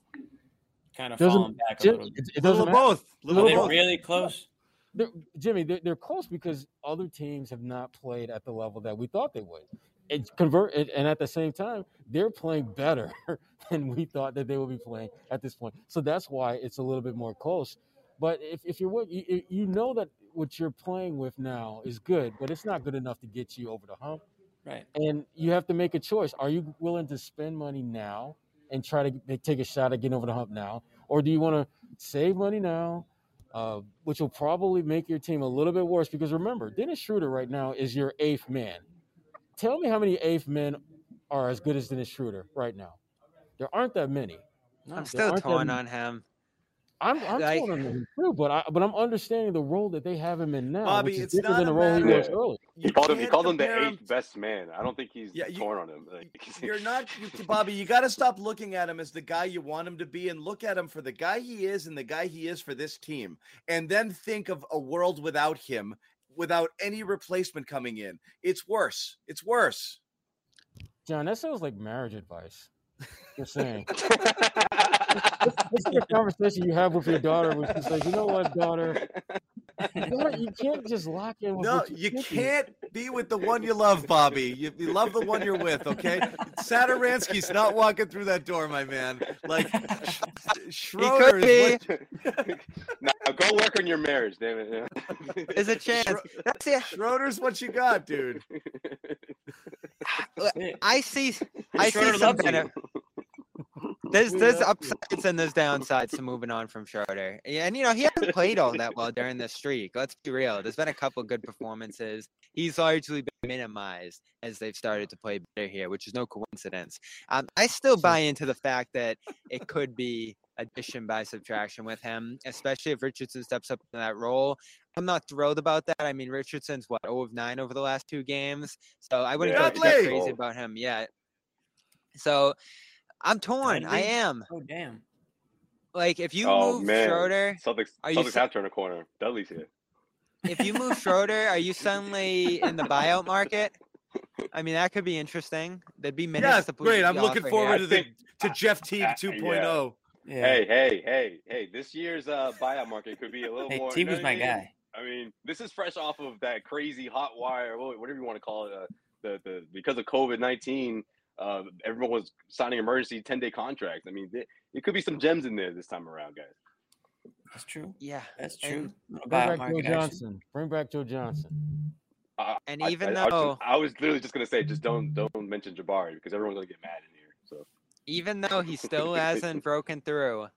kind of falling back a little bit. It, it doesn't little both. Little Are they both. really close? They're, Jimmy, they're, they're close because other teams have not played at the level that we thought they would. It convert and at the same time, they're playing better than we thought that they would be playing at this point. So that's why it's a little bit more close. But if, if you're you, you know that what you're playing with now is good, but it's not good enough to get you over the hump. Right. And you have to make a choice. Are you willing to spend money now and try to take a shot at getting over the hump now, or do you want to save money now, uh, which will probably make your team a little bit worse? Because remember, Dennis Schroeder right now is your eighth man. Tell me how many eighth men are as good as Dennis Schroeder right now. There aren't that many. I'm still torn on him. I'm I'm Like- torn on him too, but I but I'm understanding the role that they have him in now, Bobby, which is it's different not than the role he matter- was early. He You called him. He called him the compare him eighth best man. I don't think he's Yeah, you- torn on him. Like, You're not, you, Bobby. You got to stop looking at him as the guy you want him to be, and look at him for the guy he is and the guy he is for this team, and then think of a world without him, without any replacement coming in. It's worse. It's worse. John, that sounds like marriage advice. Just saying. This is the conversation you have with your daughter when she says, "You know what, daughter, you, gotta, you can't just lock in with No, what you thinking." can't be with the one you love, Bobby. You, you love the one you're with, okay? Saturansky's not walking through that door, my man. Like Schroeder is what, now go work on your marriage, damn it. There's a chance. Schro- That's it. Schroeder's what you got, dude. I see. I see Schroeder some loves you. There's there's upsides and there's downsides to moving on from Schroeder. And you know, he hasn't played all that well during this streak. Let's be real. There's been a couple good performances. He's largely been minimized as they've started to play better here, which is no coincidence. Um, I still buy into the fact that it could be addition by subtraction with him, especially if Richardson steps up in that role. I'm not thrilled about that. I mean, Richardson's what 0 of 9 over the last two games, so I wouldn't Yeah, go crazy about him yet. So I'm torn. I Dudley? am. Oh damn. Like if you oh move man, Schroeder, Celtics, Are you Celtics sa- have turned a corner. Dudley's here. if you move Schroeder, are you suddenly in the buyout market? I mean, that could be interesting. There'd be minutes Yeah, to put great. I'm looking forward here. to the to Jeff Teague uh, 2.0. Yeah. Hey, hey, hey, hey! This year's uh, buyout market could be a little Hey, more. Teague was my mean? guy. I mean, this is fresh off of that crazy hot wire, whatever you want to call it. Uh, the the because of COVID nineteen, uh, everyone was signing emergency ten day contracts. I mean, there, there could be some gems in there this time around, guys. That's true. Yeah, That's true. Not a Bring back Joe market action. Johnson. Bring back Joe Johnson. I- and I- even I, I was though just- I was literally just gonna say, just don't don't mention Jabari because everyone's gonna get mad in here. So even though he still hasn't broken through,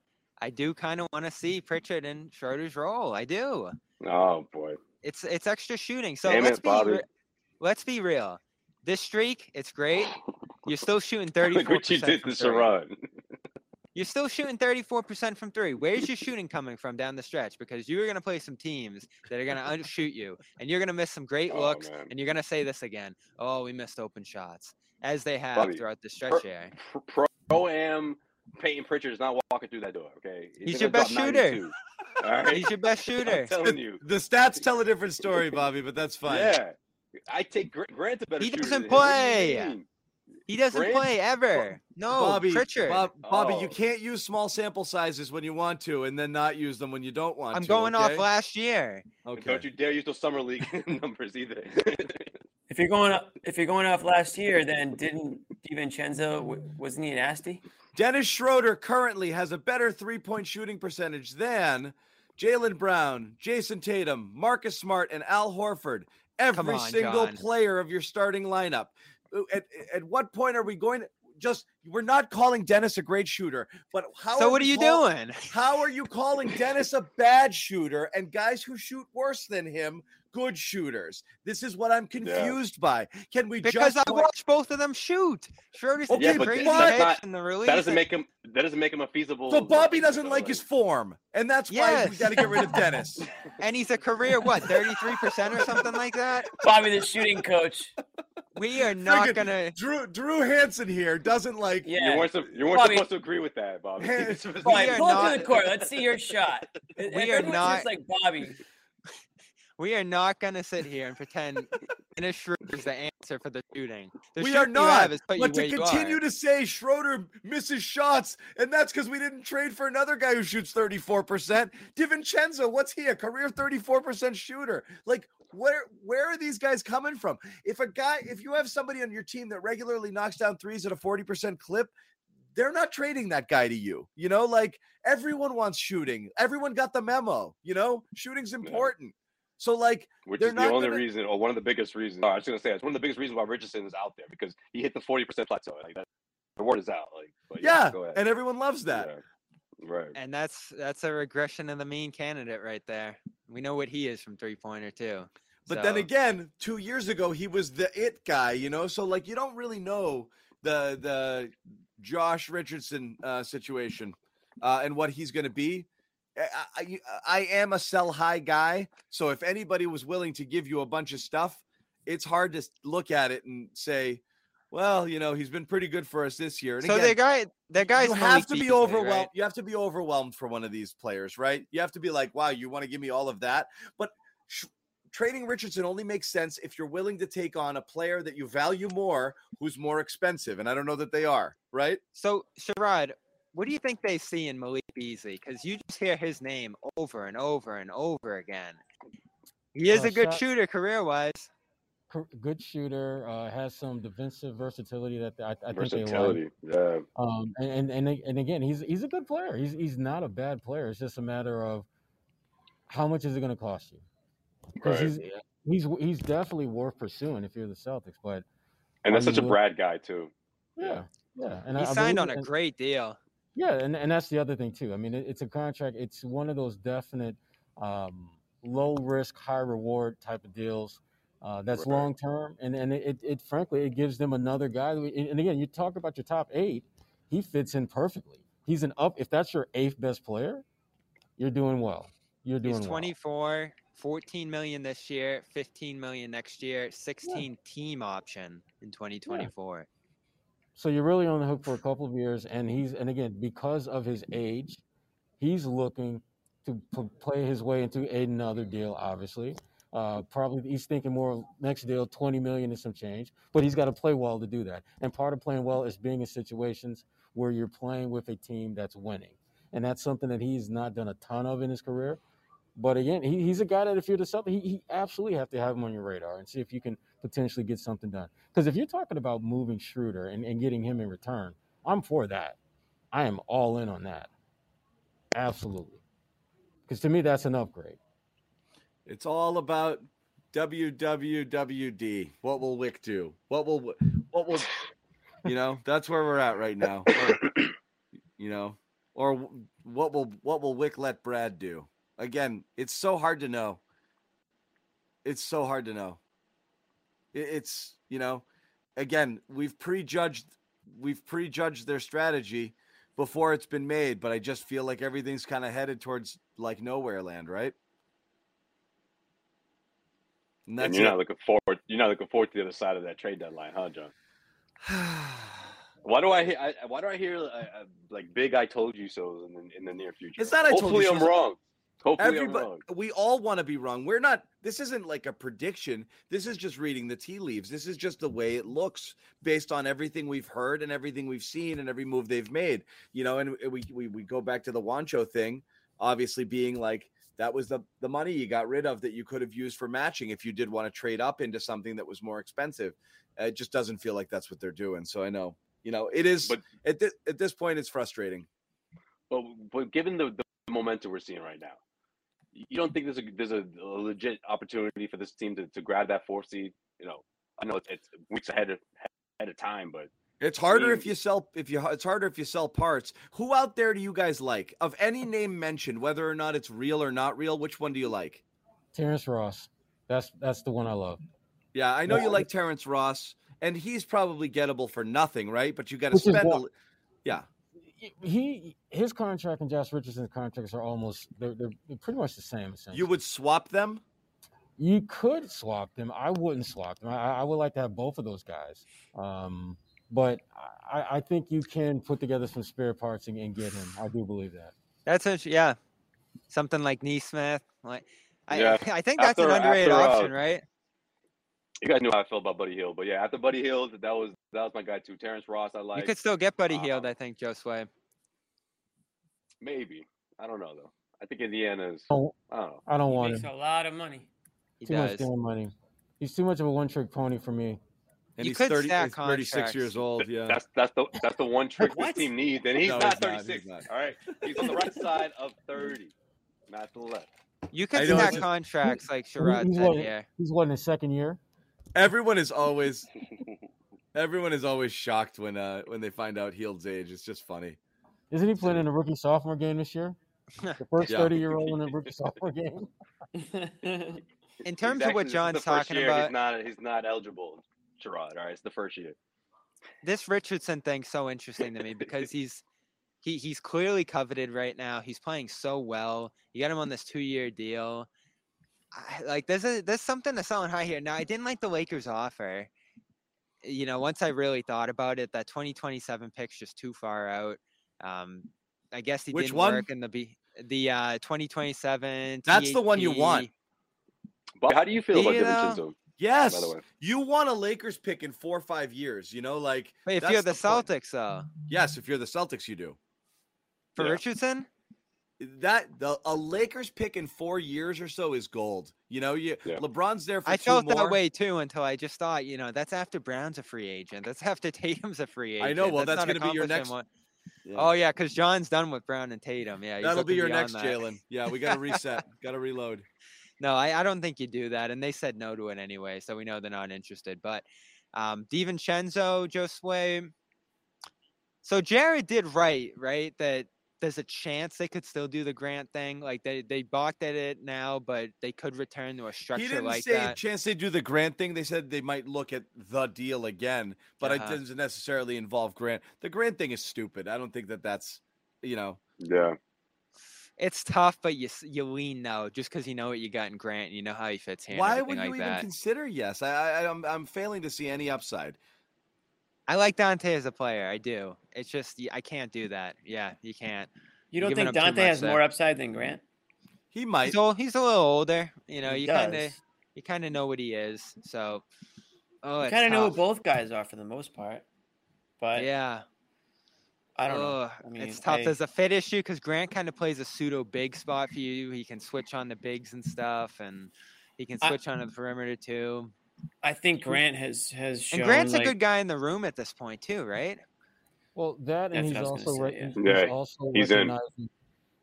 I do kind of want to see Pritchard in Schroeder's role. I do. oh boy, It's it's extra shooting. So Damn let's it, be Bobby. re- let's be real. This streak, it's great. You're still shooting thirty look what you did from to three. You're still shooting 34% from three. Where's your shooting coming from down the stretch? Because you're going to play some teams that are going to unshoot you, and you're going to miss some great Oh, looks, man. and you're going to say this again. Oh, we missed open shots, as they have Bobby, throughout the stretch here. Pro, pro am Payton Pritchard is not walking through that door. Okay, He's gonna your best shooter. All right, He's your best shooter. I'm telling you. The stats tell a different story, Bobby, but that's fine. Yeah, I take Gr- Grant a better He doesn't than him. What do you play. Mean? He doesn't Grant? play ever. No, Bobby, Pritchard. Bob, Bobby, you Oh. can't use small sample sizes when you want to, and then not use them when you don't want to. I'm going okay? off last year. And Okay. Don't you dare use those summer league numbers either. If you're going up, if you're going off last year, then didn't DiVincenzo w- wasn't he nasty? Dennis Schroeder currently has a better three point shooting percentage than Jaylen Brown, Jayson Tatum, Marcus Smart, and Al Horford. Every on, single John. player of your starting lineup. At, at what point are we going to just? We're not calling Dennis a great shooter, but how? So what are you call- doing? How are you calling Dennis a bad shooter and guys who shoot worse than him good shooters? This is what I'm confused by. Can we just. Because I point- watched both of them shoot. Schroeder's Okay, yeah, but crazy that's pitch not- in the release. that doesn't and- make him. That doesn't make him a feasible. So Bobby doesn't like his form, and that's why we got to get rid of Dennis. and he's a career what 33% or something like that Bobby, the shooting coach. we are not Friggin' gonna Drew Drew Hanlen here doesn't like. Yeah. You weren't. sup- You weren't Bobby- supposed to agree with that, Bobby. Hey, It's supposed to Bobby, be- are pull up to the court. Let's see your shot. We If are not- just like Bobby. We are not gonna sit here and pretend Dennis Schroeder is the answer for the shooting the we shooting are not. have is put you But to continue to say Schroeder misses shots, and that's because we didn't trade for another guy who shoots 34%. DiVincenzo, what's he? A career 34% shooter. Like, where where are these guys coming from? If a guy, if you have somebody on your team that regularly knocks down threes at a 40% clip, they're not trading that guy to you. You know, like everyone wants shooting. Everyone got the memo. You know, shooting's important. So like which They're is the not only gonna- reason, or one of the biggest reasons. oh, I was going to say it's one of the biggest reasons why Richardson is out there because he hit the forty percent plateau. Like that, the word is out. Like, but yeah, go ahead. and everyone loves that. Yeah. Right. And that's that's a regression of the mean candidate right there. We know what he is from three pointer too. But then again, two years ago he was the it guy, you know. So like you don't really know the the Josh Richardson uh, situation uh, and what he's going to be. Eh, I, I uh, I am a sell high guy, so if anybody was willing to give you a bunch of stuff, it's hard to look at it and say, well, you know, he's been pretty good for us this year. And so again, the guy, the guy's you have to be overwhelmed. right? You have to be overwhelmed for one of these players, right? You have to be like, wow, you want to give me all of that. But sh- trading Richardson only makes sense if you're willing to take on a player that you value more, who's more expensive. And I don't know that they are, right? So Sherrod, what do you think they see in Malik Beasley? Because you just hear his name over and over and over again. He is Uh, a good shot- shooter career wise. Good shooter, uh, has some defensive versatility that I, I think they like. Versatility. Yeah. Um, and, and and and again, he's he's a good player. He's he's not a bad player. It's just a matter of how much is it going to cost you? Because Right. he's he's he's definitely worth pursuing if you're the Celtics. But And that's Are such a wi- Brad guy too. yeah, yeah, and He I, I signed believe- on a and- great deal. Yeah, and, and that's the other thing too. I mean, it, it's a contract. It's one of those definite um, low risk, high reward type of deals. Uh, that's Right. long term, and and it, it frankly it gives them another guy. And again, you talk about your top eight, he fits in perfectly. He's an up. If that's your eighth best player, you're doing well. You're doing He's well. 24, 14 million this year, 15 million next year, 16 team option in 2024. So you're really on the hook for a couple of years, and he's and again because of his age, he's looking to p- play his way into another deal. Obviously, uh, probably he's thinking more next deal, twenty million and some change. But he's got to play well to do that. And part of playing well is being in situations where you're playing with a team that's winning, and that's something that he's not done a ton of in his career. But again, he, he's a guy that if you're the Celtics, he, he absolutely have to have him on your radar and see if you can potentially get something done. Because if you're talking about moving Schroeder and, and getting him in return, I'm for that. I am all in on that. Absolutely. Because to me, that's an upgrade. It's all about WWWD. What will Wyc do? What will what will you know? That's where we're at right now. Or, you know, or what will what will Wyc let Brad do? Again, it's so hard to know. It's so hard to know. It- It's you know, again, we've prejudged we've prejudged their strategy before it's been made, but I just feel like everything's kind of headed towards like nowhere land, right? And And you're it. not looking forward. You're not looking forward to the other side of that trade deadline, huh, John? Why do I hear? I, why do I hear uh, uh, like big "I told you so" in the, in the near future? It's not I told Hopefully, you I'm so's. wrong. Hopefully, Everybody, wrong. we all want to be wrong. We're not. This isn't like a prediction. This is just reading the tea leaves. This is just the way it looks based on everything we've heard and everything we've seen and every move they've made. You know, and we we, we go back to the Wancho thing, obviously being like that was the the money you got rid of that you could have used for matching if you did want to trade up into something that was more expensive. It just doesn't feel like that's what they're doing. So I know, you know, it is. But- at this at this point, it's frustrating. But but given the, the momentum we're seeing right now, you don't think there's a there's a, a legit opportunity for this team to, to grab that four seed? You know, I know it's, it's weeks ahead of ahead of time, but It's harder if mean- you sell if you it's harder if you sell parts. Who out there do you guys like? Of any name mentioned, whether or not it's real or not real, which one do you like? Terrence Ross. That's that's the one I love. Yeah, I know you like Terrence Ross, and he's probably gettable for nothing, right? But you got to Which is spend. A, why- li- yeah, He his contract and Josh Richardson's contracts are almost they're, they're pretty much the same. Essentially, you would swap them. You could swap them. I wouldn't swap them. I, I would like to have both of those guys. Um, but I, I think you can put together some spare parts and, and get him. I do believe that. That's int- yeah, something like Nesmith. Like, I, Yeah. I think that's an underrated after, uh, option, right? you guys knew how I felt about Buddy Hield. But yeah, after Buddy Hield, that was that was my guy too. Terrence Ross, I like. you could still get Buddy uh, Hield, I think, Josue. maybe. I don't know though. I think Indiana's. Oh, I don't know. I don't He want makes him. a lot of money. He Too much damn money. He's too much of a one-trick pony for me. And You he's 30, he's 36 years old. Yeah. That's that's the that's the one trick this team needs, and he's No, not he's not, he's 36. not. All right, he's on the right side of 30, not the left. You I could know stack just- contracts like Sherrod he's said what- here. He's what in his second year. Everyone is always everyone is always shocked when uh when they find out Hield's age. It's just funny. Isn't he playing in a rookie sophomore game this year? The first Yeah. 30 year old in a rookie sophomore game. In terms of what John's the first talking year, about, he's not he's not eligible. Sherrod, all right, it's the first year. this Richardson thing's so interesting to me because he's he he's clearly coveted right now. He's playing so well. You got him on this two year deal. I, like there's a there's something to selling high here. Now I didn't like the Lakers offer. You know, once I really thought about it, that 2027 pick's just too far out. Um, I guess he Which didn't one? work in the B, the uh 2027. That's the one you want. But how do you feel about Do you, though? DiVincenzo? Yes. By the way, You want a Lakers pick in four or five years, you know, like But if you're the, point. Celtics, though, Yes, if you're the Celtics, you do. for Yeah. Richardson, That the a Lakers pick in four years or so is gold. You know, you Yeah. LeBron's there for I two felt more. that way too until I just thought, you know, that's after Brown's a free agent. That's after Tatum's a free agent. I know, well, that's not gonna be your accomplishing next- One. Yeah. Oh yeah, because John's done with Brown and Tatum. Yeah, That'll be your next that. Jaylen. Yeah, we got to reset. got to reload. No, I, I don't think you do that, and they said no to it anyway, so we know they're not interested. But um, DiVincenzo, Josue. So Jared did right, right? That there's a chance they could still do the grant thing. Like they they balked at it now, but they could return to a He structure didn't like say that. chance they do the Grant thing. They said they might look at the deal again, but Uh-huh. it doesn't necessarily involve Grant. The Grant thing is stupid. I don't think that that's you know. yeah. It's tough, but you you lean no, just because you know what you got in Grant, and you know how he fits here. Why would you like even that. consider yes? I, I I'm I'm failing to see any upside. I like Dante as a player. I do. It's just I can't do that. Yeah, you can't. You don't think Dante has there. more upside than Grant? He might. He's old, he's a little older. You know, He you kind of you kind of know what he is. So, oh, You kind of know who both guys are for the most part. But Yeah, I don't know. I mean, it's tough. I- There's a fit issue because Grant kind of plays a pseudo big spot for you. He can switch on the bigs and stuff, and he can I- switch on the perimeter too. I think Grant has has shown. And Grant's like, a good guy in the room at this point too, right? Well, that and That's he's what I was also gonna rec- say, he's yeah. Yeah, also he's recognizing.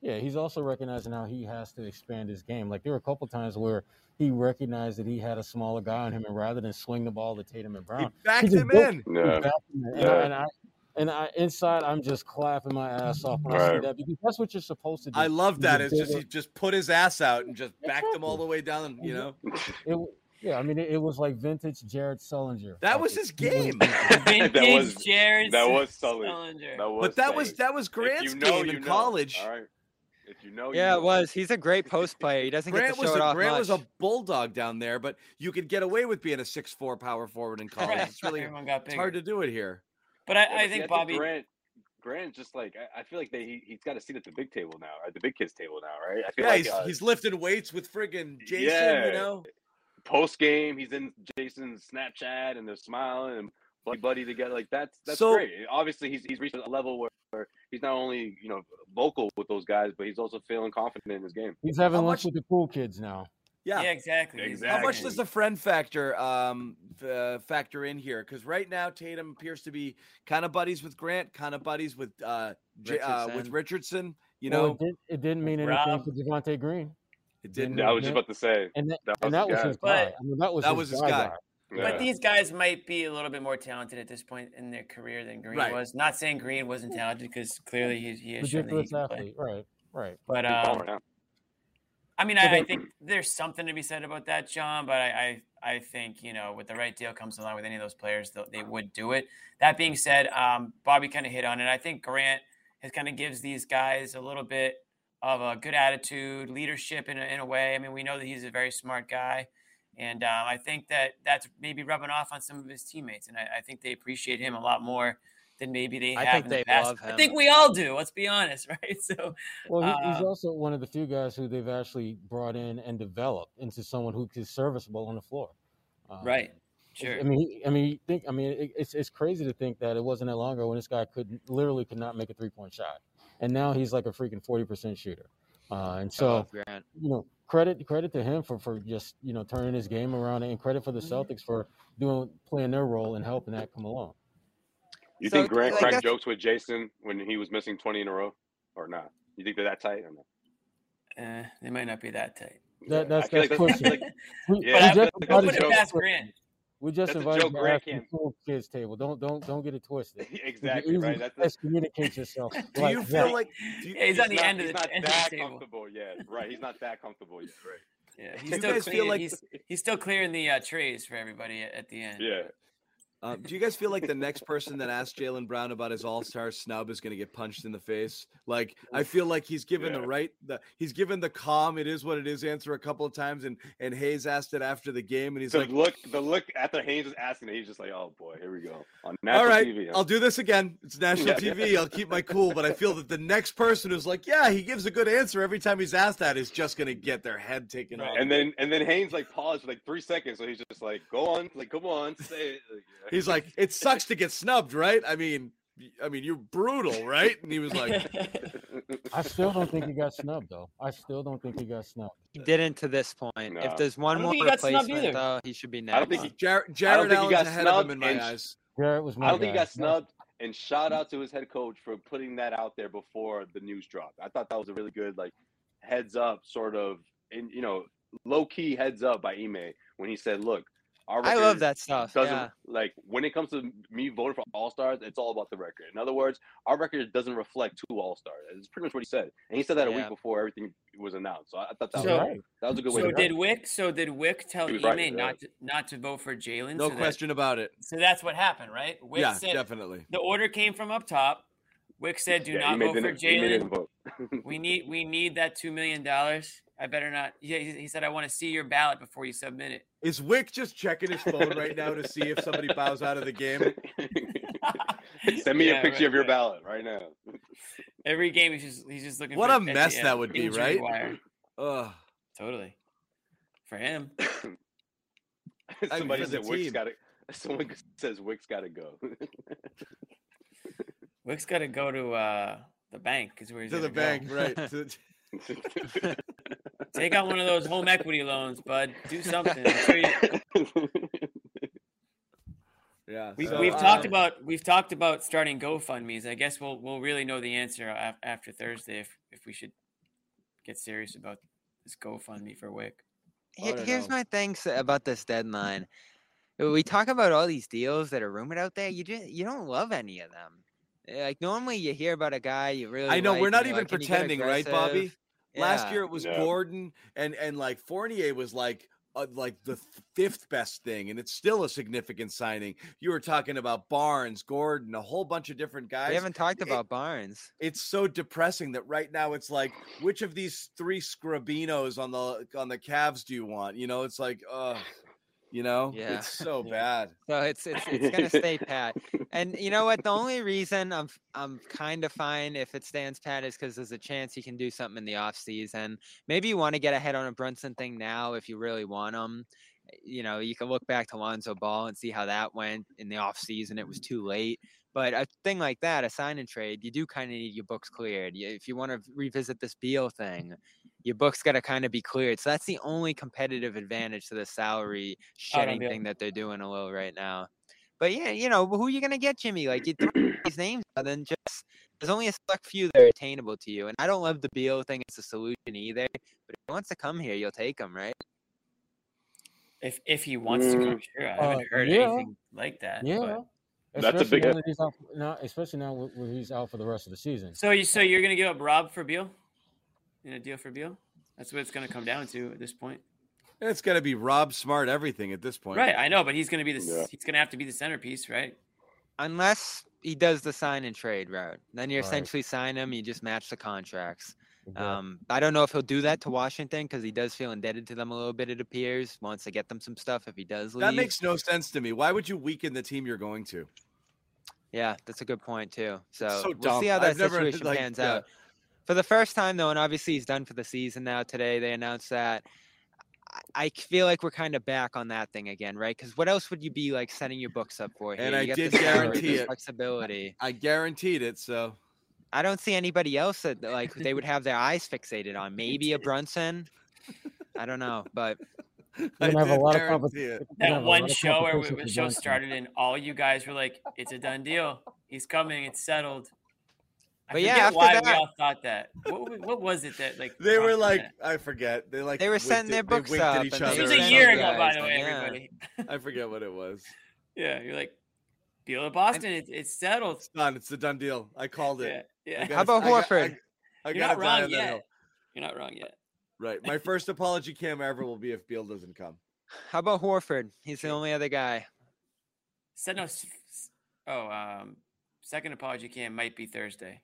Yeah, he's also recognizing how he has to expand his game. Like there were a couple times where he recognized that he had a smaller guy on him, and rather than swing the ball to Tatum and He Brown, backed just him in. he Yeah. backed him in. And, I, and I and I inside I'm just clapping my ass off when I see that because that's what you're supposed to do. I love He's that. It's just he just put his ass out and just backed him all the way down. You know, It, w- yeah, I mean it, it was like vintage Jared Sullinger. That Like, was his he was- game. Vintage That was- Jared that was Sullinger. Sully. That was but that was that was Grant's you know, game you in know. college. All right. If you know, you Yeah, know. it was. He's a great post player. He doesn't Grant get to was show it a, off Grant much. was a bulldog down there, but you could get away with being a six four power forward in college. Right. It's really Everyone got it's hard to do it here. But I, Yeah, I think Bobby. Grant, Grant just like I, I feel like they, he he's got a seat at the big table now, at the big kids table now, right? I feel Yeah, like he's, uh, he's lifting weights with friggin' Jayson. Yeah. You know, post game, he's in Jayson's Snapchat and they're smiling and buddy buddy together. Like that's that's So- great. Obviously, he's he's reached a level where, where he's not only you know vocal with those guys, but he's also feeling confident in his game. He's having How lunch much- with the cool kids now. yeah. Yeah, exactly. Exactly. How much does the friend factor um uh, factor in here? Because right now Tatum appears to be kind of buddies with Grant, kind of buddies with uh, J- uh with Richardson. Richardson. You Well, know, it, did, it didn't mean anything Rob. for Javonte Green, it didn't. Yeah, I was just about to say and that, that was and that the was guy. his But- I mean, that was That his was his guy. guy. guy. Yeah. But these guys might be a little bit more talented at this point in their career than Green Right. was. Not saying Green wasn't talented because clearly he, he has shown that he Ridiculous can play. athlete, right? Right. But um. I mean, I, I think there's something to be said about that, John. But I, I, I think you know, with the right deal comes along with any of those players, they, they would do it. That being said, um, Bobby kind of hit on it. I think Grant has kind of gives these guys a little bit of a good attitude, leadership in a, in a way. I mean, we know that he's a very smart guy, and um, I think that that's maybe rubbing off on some of his teammates, and I, I think they appreciate him a lot more than maybe they have I have think in the they past. love I think we all do. Let's be honest, right? So Well, he, he's Uh, also one of the few guys who they've actually brought in and developed into someone who is serviceable on the floor. Um, right, I mean, I mean, you think. I mean, it, it's it's crazy to think that it wasn't that long ago when this guy could literally could not make a three point shot, and now he's like a freaking forty percent shooter. Uh, and so, love Grant. you know, credit credit to him for for just you know turning his game around, and credit for the Mm-hmm. Celtics for doing playing their role and helping that come along. You So, think Grant like, cracked that's- jokes with Jayson when he was missing twenty in a row, or not? You think they're that tight or not? Eh, they might not be that tight. That, that's I feel that's like pushing. like, Yeah, But we I, that's- just that's don't a put it you- past Grant. We just That's a invited joke to the cool kids table. Don't don't don't get it twisted. Exactly can right. easily That's excommunicate yourself. Do like you that. feel like do you, Yeah, he's on the not, end of he's the, not end of the that table. comfortable yet. Right. He's not that comfortable yet. Right. Yeah, Do he's you still guys feel clearing, like- he's he's still clearing the uh, trays for everybody at, at the end. Yeah. Um, do you guys feel like the next person that asks Jaylen Brown about his All Star snub is going to get punched in the face? Like, I feel like he's given the right, the he's given the calm, it is what it is answer a couple of times, and and Haynes asked it after the game, and he's The like, look, the look after Haynes was asking it, he's just like, "Oh boy, here we go on national "All right, TV." huh? I'll do this again. It's national Yeah. TV. I'll keep my cool." But I feel that the next person who's like, "Yeah, he gives a good answer every time he's asked that," is just going to get their head taken off. And then and then Haynes like paused for like three seconds, so he's just like, "Go on, like come on, say it." Like, yeah. He's like, "It sucks to get snubbed, right? I mean." I mean, you're brutal, right? And he was like, I still don't think he got snubbed though. I still don't think he got snubbed. He didn't to this point. No. If there's one more he replacement, though, he should be next. I don't think he- Jared, Jared think he got ahead of him in my eyes. Garrett was my I don't think he got snubbed. And shout out to his head coach for putting that out there before the news dropped. I thought that was a really good like heads up sort of, and you know, low key heads up by Ime when he said, "Look, our I love that stuff. doesn't Yeah. like when it comes to me voting for all stars. It's all about the record. In other words, our record doesn't reflect two all stars. It's pretty much what he said, and he said that a week before everything was announced. So I, I thought that He's was, So- right. that was a good way. So to did Wyc? So did Wyc tell He was Ime right, yeah. not to, not to vote for Jaylen? No so that- question about it. so that's what happened, right? Wyc yeah, said definitely. the order came from up top. Wyc said, "Do Yeah, not vote for didn't- Ime didn't Jaylen. We need we need that two million dollars. I better not." Yeah, he, he said, "I want to see your ballot before you submit it. Is Wyc just checking his phone right now to see if somebody bows out of the game? Send me Yeah, a picture right, of your right. ballot right now. Every game, he's just he's just looking. What for a mess at that would be, right? wire. Ugh. Totally. For him, Somebody for the said Wyc's team. got to. Someone says Wyc's got to go. Wyc's got to go to uh, the bank. Is where he's To the gotta bank, right? To the- Take out one of those home equity loans, bud. Do something. I'm sure you- yeah. We, so, we've uh, talked about we've talked about starting GoFundmes. I guess we'll we'll really know the answer af- after Thursday if if we should get serious about this GoFundMe for Wyc. Here- I don't here's know. my things about this deadline. We talk about all these deals that are rumored out there. You just you don't love any of them. Like normally you hear about a guy you really. I know like we're not even like, "Can you get pretending, right, Bobby? Aggressive?" Last year it was. Gordon and and like Fournier was like uh, like the fifth best thing, and it's still a significant signing. You were talking about Barnes, Gordon, a whole bunch of different guys. We haven't talked It- about Barnes. it's so depressing that right now it's like which of these three scrabinos on the on the Cavs do you want? You know, it's like uh you know, Yeah. it's so Yeah. bad. So it's it's it's gonna stay pat. And you know what? The only reason I'm I'm kind of fine if it stands pat is because there's a chance he can do something in the off season. Maybe you want to get ahead on a Brunson thing now if you really want him. Eh, you know, you can look back to Lonzo Ball and see how that went in the off season. It was too late. But a thing like that, a sign and trade, you do kind of need your books cleared. If you want to revisit this Beal thing, your book's got to kind of be cleared. So that's the only competitive advantage to the salary shedding thing that they're doing a little right now. But yeah, you know, who are you gonna get, Jimmy? Like you throw these names, out, then just there's only a select few that are attainable to you. And I don't love the Beal thing as a solution either. But if he wants to come here, you'll take him, right? If if he wants to come, here, I haven't Uh, heard yeah. anything like that. Yeah. but- That's a Especially big- now out now, especially now when when he's out for the rest of the season. So you so you're gonna give up Rob for Beal? In a deal for Beal? That's what it's gonna come down to at this point. It's got to be Rob Smart everything at this point. Right, I know, but he's gonna be the Yeah. he's gonna have to be the centerpiece, right? Unless he does the sign and trade route, then you Right. essentially sign him. You just match the contracts. Exactly. Um, I don't know if he'll do that to Washington because he does feel indebted to them a little bit. It appears wants to get them some stuff if he does leave. That makes no sense to me. Why would you weaken the team you're going to? Yeah, that's a good point too. So, so we'll dumb. see how that I've never, situation like, pans yeah. out. For the first time though, and obviously he's done for the season now. Today they announced that. I- I feel like we're kind of back on that thing again, right? Because what else would you be like setting your books up for here? And You I got the did guarantee there's it. flexibility. I guaranteed it. So I don't see anybody else that like they would have their eyes fixated on. Maybe a Brunson. I don't know, but We're I gonna have a lot of guarantee competition. it. That one show where we- the show started and all you guys were like, "It's a done deal. He's coming. It's settled." I But yeah, forget after why we all thought that. What, what was it that like They were like, that? I forget. They like They were sending their books winked up at each other. they This was a year you ago, by the way, yeah. everybody. I forget what it was. Yeah, you're like, deal with Boston. It's it's settled. It's done. It's a done deal. I called it. Yeah, yeah. gotta- How about I got- Horford? I, I You're gotta not wrong yet. You're not wrong yet. Right. My first apology cam ever will be if Beal doesn't come. How about Horford? He's the only other guy. Said no. s- s- Oh, um, second apology cam might be Thursday.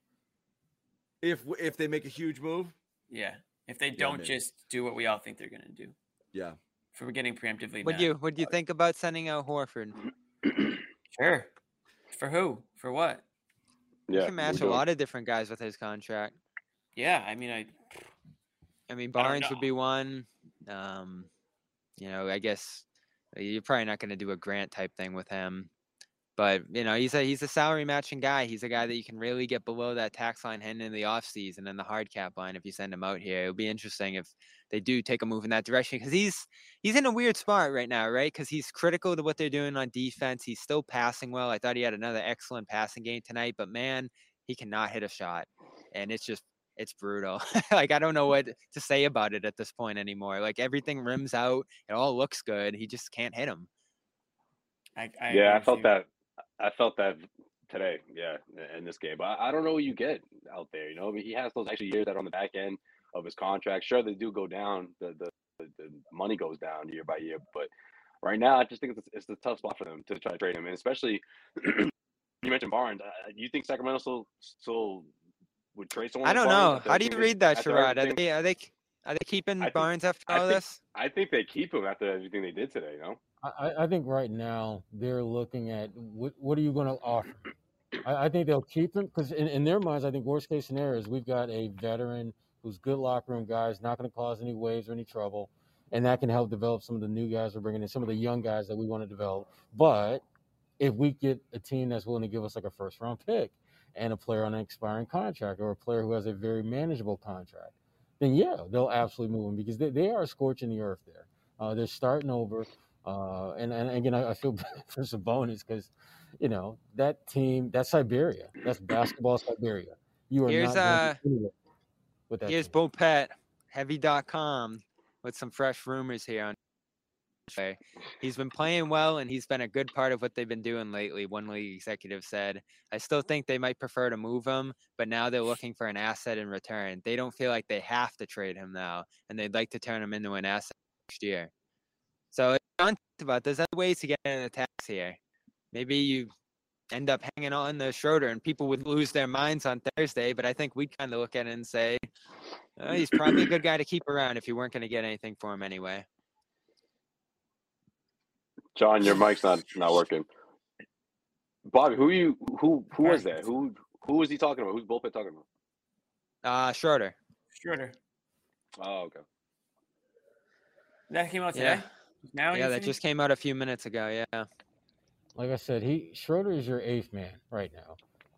If if they make a huge move, Yeah, if they don't maybe. just do what we all think they're gonna do. yeah. If we're getting preemptively What mad. do you what do you think about sending out Horford? Sure. For who? For what? You Yeah, can match a lot of different guys with his contract. Yeah, I mean, I I mean, I Barnes would be one. Um, you know, I guess uh, you're probably not going to do a Grant type thing with him, but you know, he's a he's a salary matching guy. He's a guy that you can really get below that tax line heading in the offseason and the hard cap line if you send him out here. It'll be interesting if they do take a move in that direction because he's he's in a weird spot right now, right? Because he's critical to what they're doing on defense. He's still passing well. I thought he had another excellent passing game tonight, but man, he cannot hit a shot, and it's just it's brutal. like I don't know what to say about it at this point anymore. Like everything rims out, it all looks good. He just can't hit them. I, I yeah, I felt you. that. I felt that today. Yeah, in this game, but I don't know what you get out there. You know, I mean, he has those extra years that are on the back end of his contract. Sure, they do go down. The the, the, money goes down year by year, but right now, I just think it's it's a tough spot for them to try to trade him, and especially you mentioned Barnes. Uh, you think Sacramento still still would trade someone? I don't know. How do you read that, Sherrod? Are they are they are they keeping I think- Barnes after I all think- this? I think they keep him after everything they did today. You know. I, I- I think right now they're looking at what, what are you going to offer? I, I think they'll keep him because in, in their minds, I think worst case scenario is we've got a veteran who's good locker room guys, not going to cause any waves or any trouble, and that can help develop some of the new guys we're bringing in, some of the young guys that we want to develop. But if we get a team that's willing to give us like a first round pick and a player on an expiring contract or a player who has a very manageable contract, then yeah, they'll absolutely move him because they, they are scorching the earth there. Uh, they're starting over. Uh, and, and again, I, I feel bad for Sabonis because, you know, that team, that's Siberia. That's basketball Siberia. You are Here's, not uh, with that Here's team. Bulpett, heavy.com, with some fresh rumors here on He's been playing well and he's been a good part of what they've been doing lately. One league executive said, I still think they might prefer to move him, but now they're looking for an asset in return. They don't feel like they have to trade him now, and they'd like to turn him into an asset next year. So, John talked about there's other ways to get in the tax here. Maybe you end up hanging on the Schroeder, and people would lose their minds on Thursday. But I think we'd kind of look at it and say, "Uh, he's probably a good guy to keep around if you weren't going to get anything for him anyway. John, your mic's not not working. Bobby, who you who who was that? Who who was he talking about? Who's Bulpett talking about? Uh, Schroeder. Schroeder. Oh, okay. That came out today. Yeah. Now yeah, that think? just came out a few minutes ago. Yeah. Like I said, he Schroeder is your eighth man right now,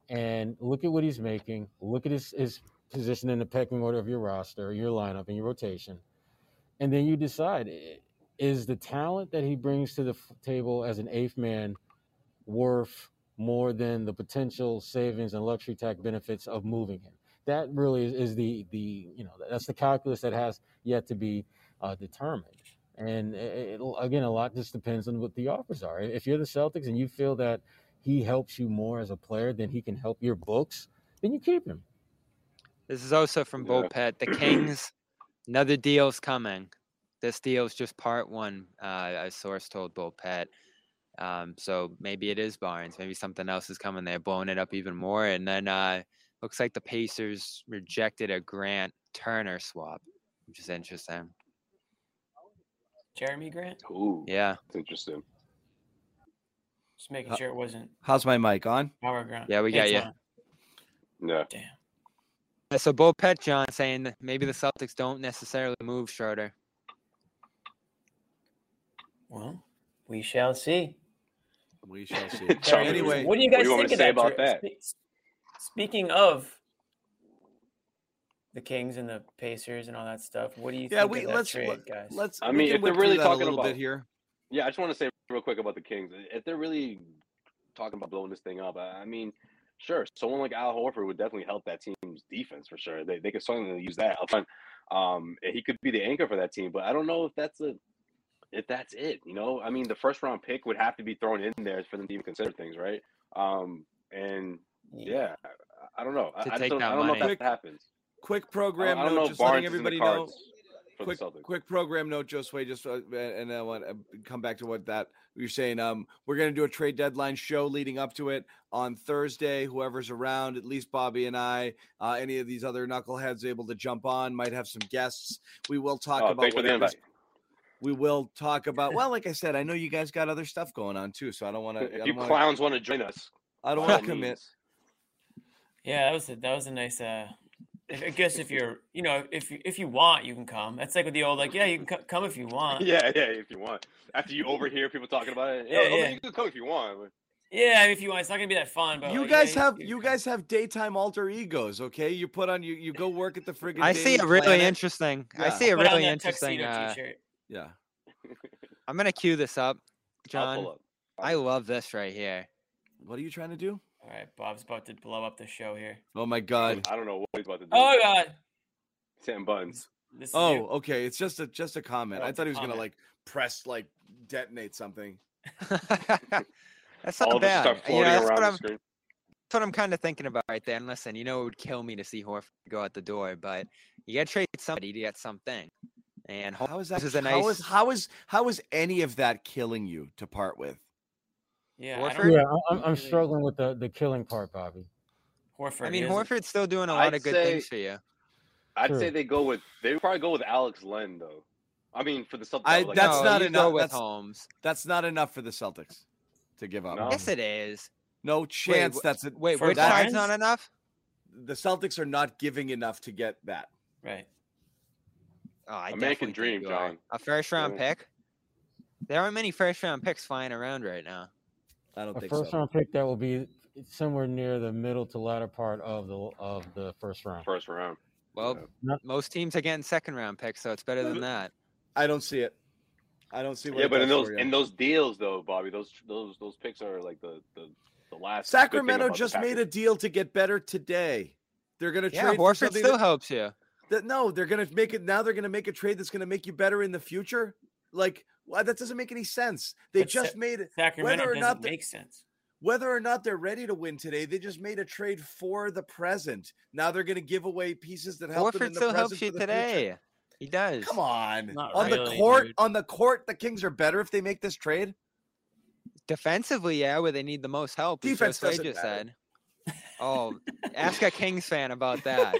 and look at what he's making. Look at his his position in the pecking order of your roster, your lineup, and your rotation, and then you decide: i- is the talent that he brings to the f- table as an eighth man worth more than the potential savings and luxury tax benefits of moving him? That really is, is the the you know that's the calculus that has yet to be uh, determined. And it, it- again, a lot just depends on what the offers are. If you're the Celtics and you feel that he helps you more as a player than he can help your books, then you keep him. This is also from Yeah. Bulpett. The Kings, another deal's coming. This deal's just part one. Uh, a source told Bulpett. Um, so maybe it is Barnes. Maybe something else is coming. They're blowing it up even more. And then uh, looks like the Pacers rejected a Grant Turner swap, which is interesting. Jerami Grant. Ooh, Yeah, that's interesting. Just making sure it wasn't How's my mic on? Power Grant. Yeah, we got It's you. on. Yeah. Damn. Yeah, So Bulpett John saying that maybe the Celtics don't necessarily move Schroeder. Well, we shall see. We shall see. John, anyway, what do you guys do you think of say that? about that? spe- Speaking of the Kings and the Pacers and all that stuff, what do you yeah, think we of that let's trade, let, guys? let's. I mean, can if they're really that a talking about, bit here, Yeah, I just want to say real quick about the Kings. If they're really talking about blowing this thing up, I I mean, Sure, someone like Al Horford would definitely help that team's defense for sure. They they could certainly use that up front. Um, and he could be the anchor for that team, but I don't know if that's a if that's it. You know, I mean, the first round pick would have to be thrown in there for them to even consider things, right? Um, and yeah, I, I don't know. To I, just take don't, that I don't know if money. that happens. Quick I program don't, I don't know note, if just letting Barnes is in the everybody know. quick, quick program note, Josue, just uh, and I want to come back to what that you're saying. Um, we're going to do a trade deadline show leading up to it on Thursday. Whoever's around, at least Bobby and I, uh, any of these other knuckleheads able to jump on, might have some guests. We will talk Oh, about thanks for whatever's- invite. We will talk about. Well, like I said, I know you guys got other stuff going on too, so I don't want to. You don't want clowns want to join us, I don't want to commit. Yeah, that was a, that was a nice. Uh, I guess if you're, you know, if you- if you want, you can come. That's like with the old, like, yeah, you can come if you want. Yeah, yeah, if you want. After you overhear people talking about it, yeah, Yeah, yeah. you can come if you want. but- Yeah, if you want, it's not gonna be that fun. But You like, yeah, guys have can you guys have daytime alter egos, okay? You put on you you go work at the friggin' I see Daily a really Planet. interesting. I see a Put on really that interesting. Uh, t-shirt. Yeah. I'm gonna cue this up, John. up. I love this right here. What are you trying to do? All right, Bob's about to blow up the show here. Oh my god. I don't know what he's about to do. Oh my God, Sam Buns. this Oh, you. okay. It's just a just a comment. Oh, I thought he was gonna like press like detonate something. that's not All of us bad. start You know, floating that's around what the I'm. screen. That's what I'm kind of thinking about right there. And listen, you know, it would kill me to see Horford go out the door, but you got to trade somebody to get something. And How is that? this is a how is nice- how is how is any of that killing you to part with? Yeah, I Horford? don't Yeah, I- I'm, I'm struggling with the, the killing part, Bobby. Horford. I mean, Horford's still doing a lot I'd of good say- things for you. I'd say they go with they probably go with Alex Len though. I mean, for the Celtics, I- like, that's no, not enough. With That's- Holmes. That's not enough for the Celtics to give up. No? Yes, it is. No chance. wh- that's it. Wait, For which that- side's not enough? The Celtics are not giving enough to get that. right. Oh, I American dream, you are. John. A first round Yeah. pick. There aren't many first round picks flying around right now. I don't A think first so. round pick that will be somewhere near the middle to latter part of the of the first round. first round. Well, Yeah. Most teams are getting second round picks, so it's better than uh, that. I don't see it. I don't see. What Yeah, but in those in those deals though, Bobby, those those those picks are like the the, the last. Sacramento about the just made a deal to get better today. They're going to Yeah, trade for Horford still that- helps you. That no, they're gonna make it now. They're gonna make a trade that's gonna make you better in the future. Like why that doesn't make any sense. They But Sa- just made it. Sacramento Whether or doesn't not make sense. Whether or not they're ready to win today, they just made a trade for the present. Now they're gonna give away pieces that help them in the still present helps for you the future. today. He does. Come on, Not on the court, dude. on the court, the Kings are better if they make this trade. Defensively, yeah, where they need the most help. Defense Josue doesn't just matter. said. Oh, ask a Kings fan about that.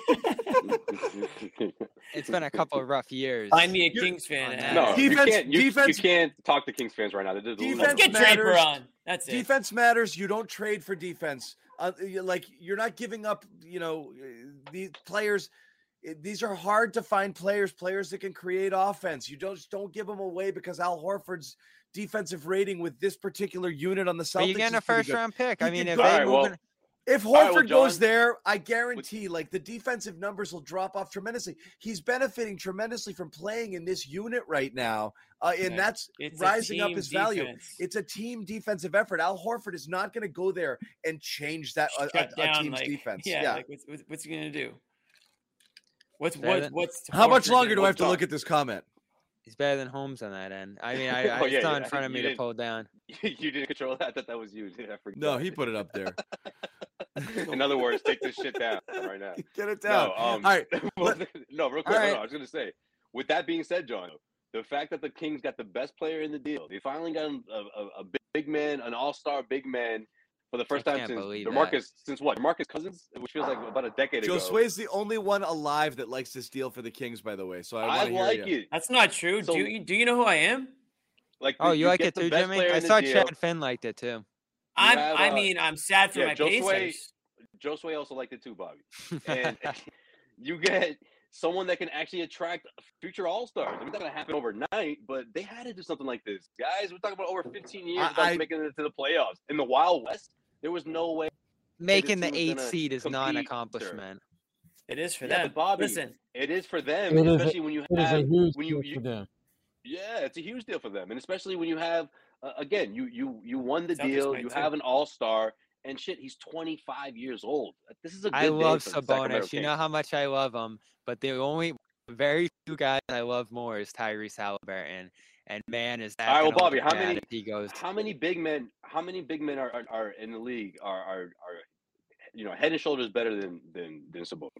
It's been a couple of rough years. Find me a You- Kings fan. on and that. ask no, him. you Defense- can't. You, defense- you can't talk to Kings fans right now. Defense Let's get matters. Draper on. That's it. Defense matters. You don't trade for defense. Uh, you- like you're not giving up. You know, uh, these players. eh, These are hard to find players. Players that can create offense. You don't just don't give them away because Al Horford's defensive rating with this particular unit on the Celtics. But you're getting a first round pick. I mean, if they Alright, move well, in- If right, well, Horford goes there, I guarantee like the defensive numbers will drop off tremendously. He's benefiting tremendously from playing in this unit right now, uh, and Right. that's It's rising up team his value. It's a team defensive effort. Al Horford is not going to go there and change that a, Shut a- a down, team's like, defense. Yeah, Yeah. like what's, what's what's he gonna do? What's what, what's How much longer do I have to Hold look at this comment? he's better than Holmes on that end. I mean, I, I Oh, it's yeah, not yeah. in front of me to pull down. you didn't control that. I thought that was you. I. No, he put it up there. In other words, take this shit down right now. Get it down. No, um, All right. well, no, real quick. All hold on, right. I was gonna say, with that being said, John, the fact that the Kings got the best player in the deal, they finally got a, a, a big man, an all-star big man for the first I time since believe Demarcus. Since what? Demarcus Cousins, which feels like about a decade ago. Josue's the only one alive that likes this deal for the Kings, by the way. So I, I, want to hear like you. it. That's not true. So- do you do you know who I am? Like, Oh, the- you like it too, Jimmy? I saw deal. Chad Finn liked it too. I'm, have, I uh, mean, I'm sad for yeah, my Josue- Pacers. Josue also liked it too, Bobby. And you get someone that can actually attract future All Stars. I mean, that's gonna happen overnight, but they had to do something like this, guys. We're talking about over 15 years I- without I- making it to the playoffs in the Wild West. There was no way. Making the team was eighth seed is not an compete, sir. accomplishment. It is for Yeah, them. but Bobby, Listen, it is for them, It is a- especially when you It is a have huge when you, deal you for them. yeah, it's a huge deal for them, and especially when you have uh, again, you you you won the Celtics deal, you too. have an All Star, and shit. He's 25 years old. This is a good I love for the Sacramento Sabonis. You know how much I love him, but the only very few guys I love more is Tyrese Halliburton. And man, is that All right, well, Bobby, how many- he goes? How many big men? How many big men are are, are in the league are, are are you know head and shoulders better than than than Sabonis?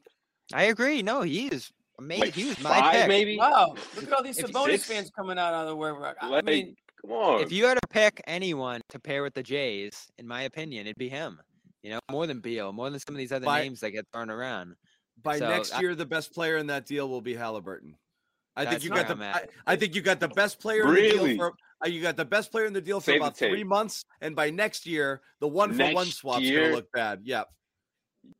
I agree. No, he is amazing. Like he was my five, pick. maybe. Wow, look at all these Sabonis six- fans coming out of the woodwork. I Like, mean, come on. If you had to pick anyone to pair with the Jays, in my opinion, it'd be him. You know, more than Beal, more than some of these other By- names that get thrown around. By So, next I- year, the best player in that deal will be Halliburton. I think you got the. I'm I, think you got the best player in the Really? deal for. uh, You got the best player in the deal for Save the about three months, and by next year, the one for one swap's year? gonna look bad. Yeah,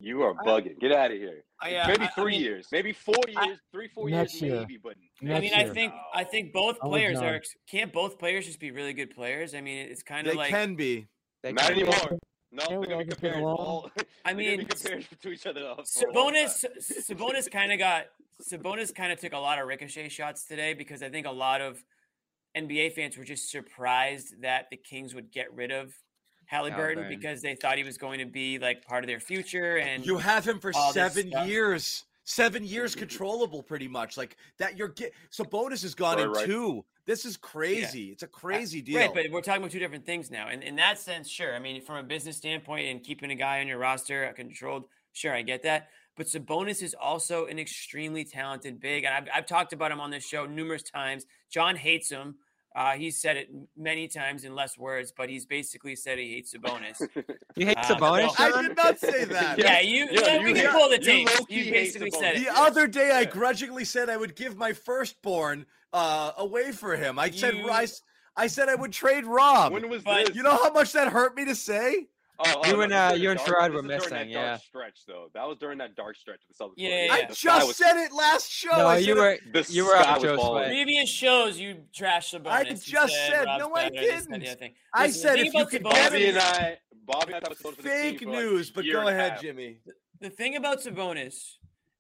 you are bugging. Get out of here. I, uh, maybe I- I three mean- years, maybe four I- years, three, four years, year. maybe. But I Next mean, I think I think both players not. are. Can't both players just be really good players? I mean, it's kind of like they can be. They not can- anymore. No, Can't they're we gonna all be just get compared. along? All, I they're gonna be mean, compared to each other. for a long Sabonis. Sabonis kind of got Sabonis kind of took a lot of ricochet shots today because I think a lot of NBA fans were just surprised that the Kings would get rid of Halliburton Halliburton. because they thought he was going to be like part of their future and You have him for seven years. Seven years controllable, pretty much. Like that. You're get. So bonus has gone Right, in right. two. This is crazy. It's a crazy deal. Right, but we're talking about two different things now. And in that sense, sure. I mean, from a business standpoint and keeping a guy on your roster controlled, sure, I get that. But Sabonis is also an extremely talented big, and I've, I've talked about him on this show numerous times. John hates him. Uh, he's said it many times in less words, but he's basically said he hates Sabonis. You hate Uh, Sabonis, so- I did not say that. yeah, you. Yeah, Yeah, you we can hate- pull the you tape. low-key You basically said it. The other day, I grudgingly said I would give my firstborn uh, away for him. I said You- I, I said I would trade Rob. when was But this? you know how much that hurt me to say? Oh, oh, You no, and, this uh, you and dark- Sherrod this were missing, that yeah. dark stretch though. That was during that dark stretch of the Celtics. Yeah, were- yeah, I yeah. the just was- said it last show. No, I you were The you were sky up was Joe's falling. way. Previous shows, you trashed Sabonis. I just said- Rob's no, I better, this, that, the didn't. other. I Listen, said thing if you could Sabonis- get Bobby and I, Bobby I thought it was for the team Fake news, but go ahead. Jimmy. the thing about Sabonis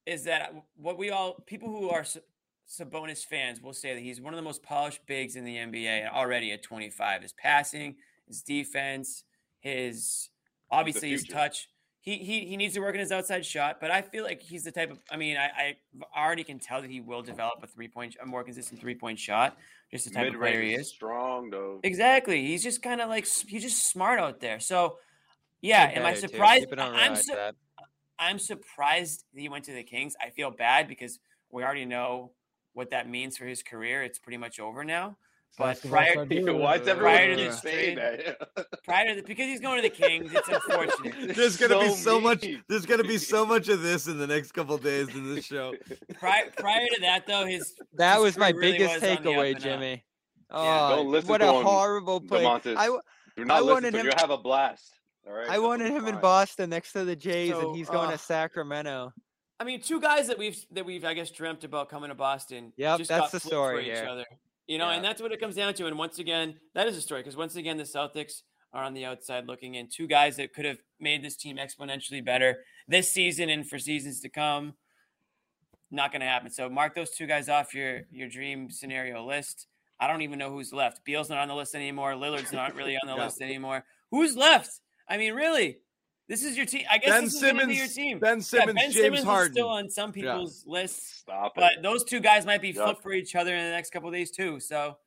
is that what we all people who are Sabonis fans will say that he's one of the most polished bigs in the NBA and already at 25. His passing, his defense, his obviously his touch. He, he he needs to work on his outside shot, but I feel like he's the type of. I mean, I, I already can tell that he will develop a three point, a more consistent three point shot. Just the type Mid of player range he is is. strong though. Exactly. He's just kind of like he's just smart out there. So, yeah, Good am I surprised? People don't I- I'm realize su- that. I'm surprised that he went to the Kings. I feel bad because we already know what that means for his career. It's pretty much over now. But Basketball prior, Siberia. Why is Prior to keep this trade- that? prior to the, because he's going to the Kings, it's unfortunate. There's gonna be So so much. There's gonna be so much of this in the next couple days in this show. Prior, prior to that, though, his That his was my really biggest was on the up takeaway. Jimmy. Oh, Don't what a horrible play. Domantas. I, w- Do I not listen wanted to him. him- You'll have a blast. All right. I wanted him we're in. Boston next to the Jays, So, and he's going uh, to Sacramento. I mean, two guys that we've that we've I guess dreamt about coming to Boston. Yep, just that's got the flipped story each here. other. You know, Yeah. and that's what it comes down to. And once again, that is a story because once again, the Celtics are on the outside looking in. Two guys that could have made this team exponentially better this season and for seasons to come. Not going to happen. So mark those two guys off your your dream scenario list. I don't even know who's left. Beal's not on the list anymore. Lillard's not really on the Yeah. list anymore. Who's left? I mean, really, this is your team. I guess Ben this is going to be your team. Ben Simmons, Yeah, Simmons, ben James Simmons Harden. is still on some people's lists, Stop but it. those two guys might be Yeah. flipped for each other in the next couple of days too. So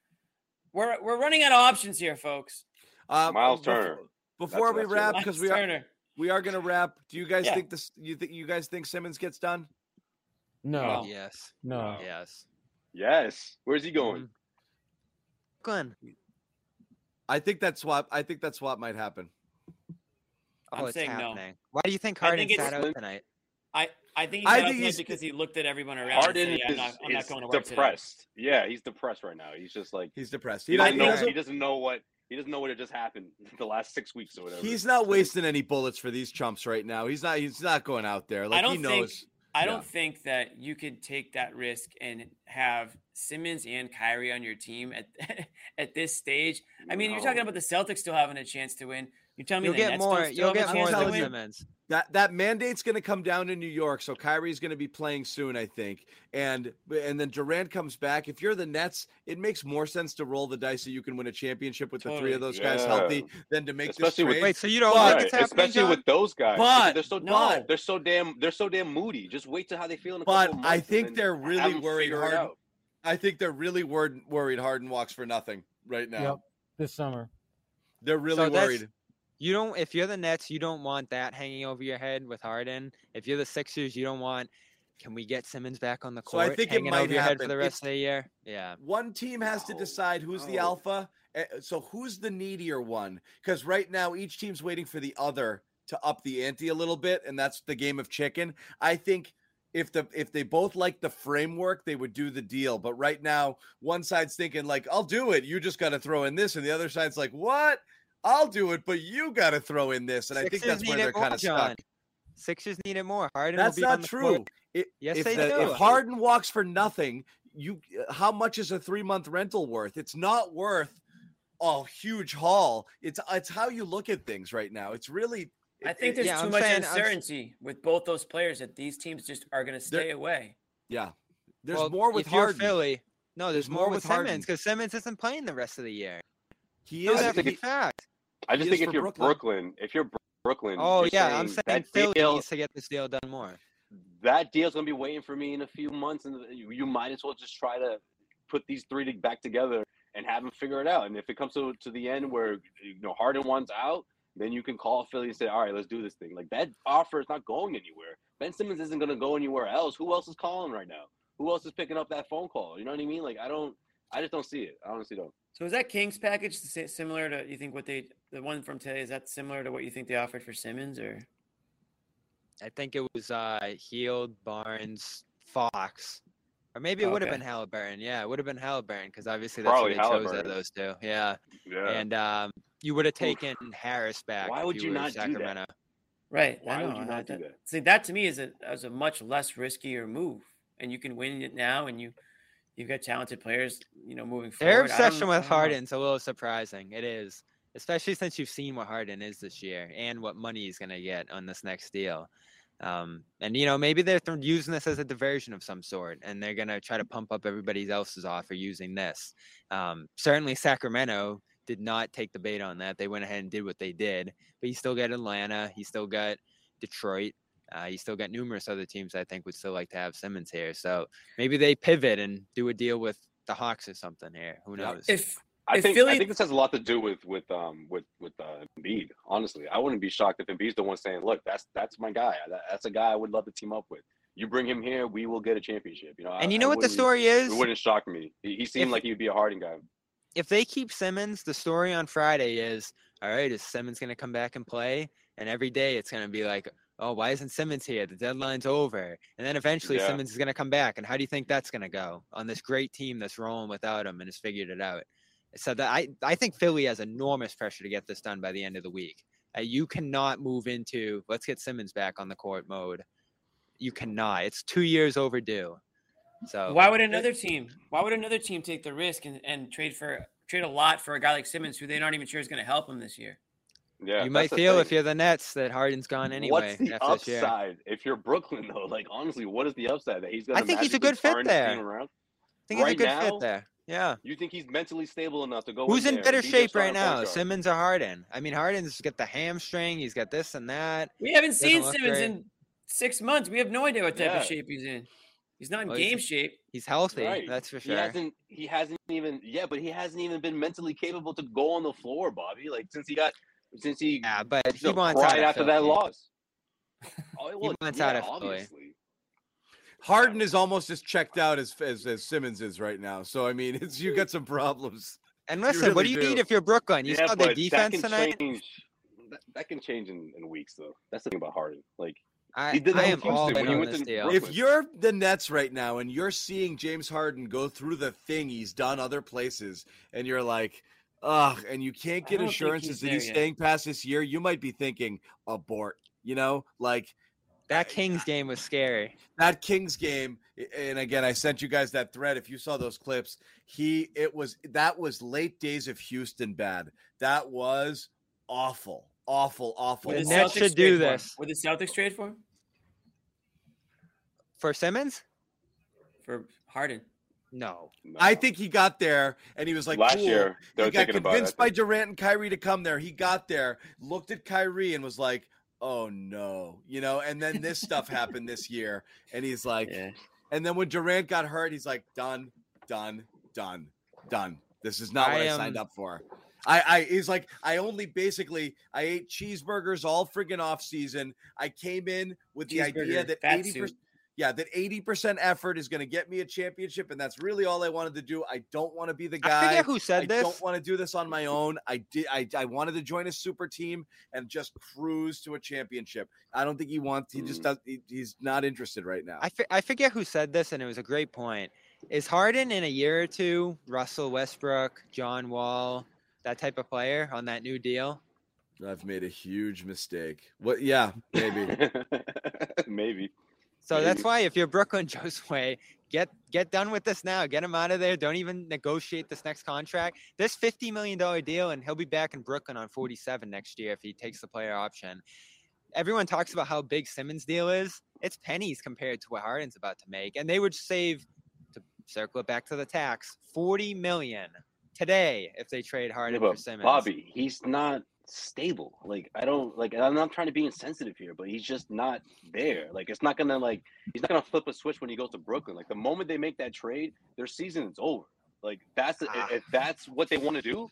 we're we're running out of options here, folks. Uh, Miles before- Turner. Before That's- we that's wrap, because Miles we are Turner. we are gonna wrap. Do you guys Yeah. think this? You think you guys think Simmons gets done? No, No. Yes. no. Yes. Yes. Where's he going? Glenn. I think that swap. I think that swap might happen. Oh, I'm it's saying no. Why do you think I Harden think sat out tonight? I I think he's I think he's- because he looked at everyone around. Harden and said, yeah, is, I'm not, I'm not going to work today. depressed. Yeah, he's depressed right now. He's just like He's depressed. he He, doesn't, doesn't, he, know, doesn't- he doesn't know what he doesn't know what had just happened the last six weeks or whatever. he's not wasting any bullets for these chumps right now. He's not. He's not going out there. Like don't he think- knows. I don't think that you could take that risk and have Simmons and Kyrie on your team at at this stage. I mean, you're talking about the Celtics still having a chance to win. You're telling me You'll the get Nets more. don't still You'll have get more to than telling win? you- Simmons. that that mandate's going to come down in New York, so Kyrie's going to be playing soon, I think. And and then Durant comes back. If you're the Nets, it makes more sense to roll the dice so you can win a championship with the three of those guys healthy than to make Especially this with- trade. Wait, so you don't But- think it's Right, happening, especially John? with those guys. But- they're so no. they're so damn they're so damn moody. Just wait till how they feel in a But couple of I months and think they're really worried figure hard. I think they're really worried worried Harden walks for nothing right now. Yep. This summer. They're really So that's- worried. You don't. If you're the Nets, you don't want that hanging over your head with Harden. If you're the Sixers, you don't want. Can we get Simmons back on the court? So court? I think it might over your head for the rest It's- of the year. Yeah. One team has to decide who's the alpha. eh, So who's the needier one? Because right now each team's waiting for the other to up the ante a little bit, and that's the game of chicken. I think if the if they both like the framework, they would do the deal. But right now, one side's thinking like, "I'll do it. You just got to throw in this," and the other side's like, "What? I'll do it, but you got to throw in this." And I think that's where they're kind of stuck. Sixers need it more. Harden That's will be on not the true. It, Yes, if they the- do. If Harden walks for nothing, you how much is a three month rental worth? It's not worth a huge haul. It's it's how you look at things right now. It's really. I think there's Yeah, too I'm much saying- I'm uncertainty with both those players that these teams just are going to stay away. yeah. There's Well, more with if Harden. Philly. No, there's, There's more, more with, with Simmons because Simmons isn't playing the rest of the year. He is. I that just for a fact. I just think if you're Brooklyn. Brooklyn. if you're Brooklyn, Oh you're yeah, I'm saying that Philly deal, needs to get this deal done more. that deal's gonna be waiting for me in a few months, and you, you might as well just try to put these three back together and have them figure it out. And if it comes to to the end where you know Harden wants out, then you can call Philly and say, "All right, let's do this thing." Like that offer is not going anywhere. Ben Simmons isn't gonna go anywhere else. Who else is calling right now? Who else is picking up that phone call? You know what I mean? Like I don't, I just don't see it. I honestly don't. So is that Kings package similar to you think what they the one from today is that similar to what you think they offered for Simmons or I think it was uh Hield, Barnes, Fox. Or maybe it would have been Halliburton. Yeah, it would have been Halliburton because obviously that's Probably what they chose out of those two. Yeah. Yeah. And um you would have taken Harris back. Why if would you were not do that? Sacramento. right? Why I would you I- not do that- that? See, that to me is a is a much less riskier move, and you can win it now, and you you've got talented players, you know, moving Their forward. Their don't- obsession with. Harden's a little surprising. It is. Especially since you've seen what Harden is this year and what money he's gonna get on this next deal. Um, and you know, maybe they're th- using this as a diversion of some sort, and they're gonna try to pump up everybody else's offer using this. Um, certainly, Sacramento did not take the bait on that. They went ahead and did what they did, but you still got Atlanta, you still got Detroit, uh, you still got numerous other teams. I think would still like to have Simmons here. So maybe they pivot and do a deal with the Hawks or something here. Who knows? If I If think Philly- I think this has a lot to do with with um with with uh, Embiid. Honestly, I wouldn't be shocked if Embiid's the one saying, "Look, that's that's my guy. That, that's a guy I would love to team up with. You bring him here, we will get a championship." You know, I- and you I know what the story is? It wouldn't shock me. He, he seemed If- like he'd be a Harden guy. if they keep Simmons, the story on Friday is all right, is Simmons going to come back and play? And every day it's going to be like, oh, why isn't Simmons here? The deadline's over. And then eventually Yeah. Simmons is going to come back. And how do you think that's going to go on this great team that's rolling without him and has figured it out? So that I, I think Philly has enormous pressure to get this done by the end of the week. Uh, you cannot move into let's get Simmons back on the court mode. You cannot. It's two years overdue. So why would another team? Why would another team take the risk and, and trade for trade a lot for a guy like Simmons, who they're not even sure is going to help them this year? Yeah, you that's might feel if you're the Nets that Harden's gone anyway What's the after year. upside if you're Brooklyn though? Like honestly, what is the upside that he's gonna? I think he's a good fit there. Around? I think he's a good now, fit there. Yeah. You think he's mentally stable enough to go? Who's in there better be shape right now, guard? Simmons or Harden? I mean, Harden's got the hamstring. He's got this and that. We haven't seen Simmons great. in six months. We have no idea what type Yeah. of shape he's in. He's not in Well, he's- game shape. He's healthy. Right. That's for sure. He sure. hasn't. He hasn't even. Yeah, but he hasn't even been mentally capable to go on the floor, Bobby. Like since he got, since he Yeah, but you he know, wants out cried of after that loss. Oh, well, wants yeah, out of Philly. obviously. Harden is almost as checked out as, as as Simmons is right now. So I mean, it's you got some problems. And You listen, what do really you need if you're Brooklyn? You yeah, saw their but defense that tonight. change. That, that can change in, in weeks, though. That's the thing about Harden. Like I, He did that I am all when he went this to deal. If you're the Nets right now and you're seeing James Harden go through the thing he's done other places, and you're like, ugh, and you can't get assurances he's that there he's yet. staying past this year, you might be thinking abort. You know, like that Kings game was scary. that Kings game, and again, I sent you guys that thread. If you saw those clips, he it was that was late days of Houston bad. That was awful, awful, awful. Would The the Nets Celtics should do trade for him? this. Would the Celtics trade for him? For Simmons? For Harden? No. No. I think he got there and he was like, last cool. year they he got thinking about it. convinced by. Durant and Kyrie to come there. He got there, looked at Kyrie and was like, "Oh no," you know. And then this stuff happened this year, and he's like, Yeah. and then when Durant got hurt, he's like, "Done, done, done, done. This is not what I, I, signed up for." I, I he's like, I only basically I ate cheeseburgers all friggin' off season. I came in with the idea that eighty percent yeah, that 80% effort is going to get me a championship. And that's really all I wanted to do. I don't want to be the guy. forget who said I this. I don't want to do this on my own. I did. I, I wanted to join a super team and just cruise to a championship. I don't think he wants. He just Mm. does. He, he's not interested right now. I, fi- I forget who said this, and it was a great point. Is Harden in a year or two Russell Westbrook, John Wall, that type of player on that new deal? I've made a huge mistake. What? Yeah, maybe. Maybe. So that's why if you're Brooklyn Josue, get get done with this now. Get him out of there. Don't even negotiate this next contract. This fifty million dollar deal, and he'll be back in Brooklyn on forty seven next year if he takes the player option. Everyone talks about how big Simmons' deal is. It's pennies compared to what Harden's about to make, and they would save to circle it back to the tax forty million today if they trade Yeah, Harden but for Simmons. Bobby, he's not stable. Like I don't like. I'm not trying to be insensitive here, but he's just not there. Like it's not gonna like he's not gonna flip a switch when he goes to Brooklyn. Like the moment they make that trade, their season is over. Like that's Ah. if that's what they want to do,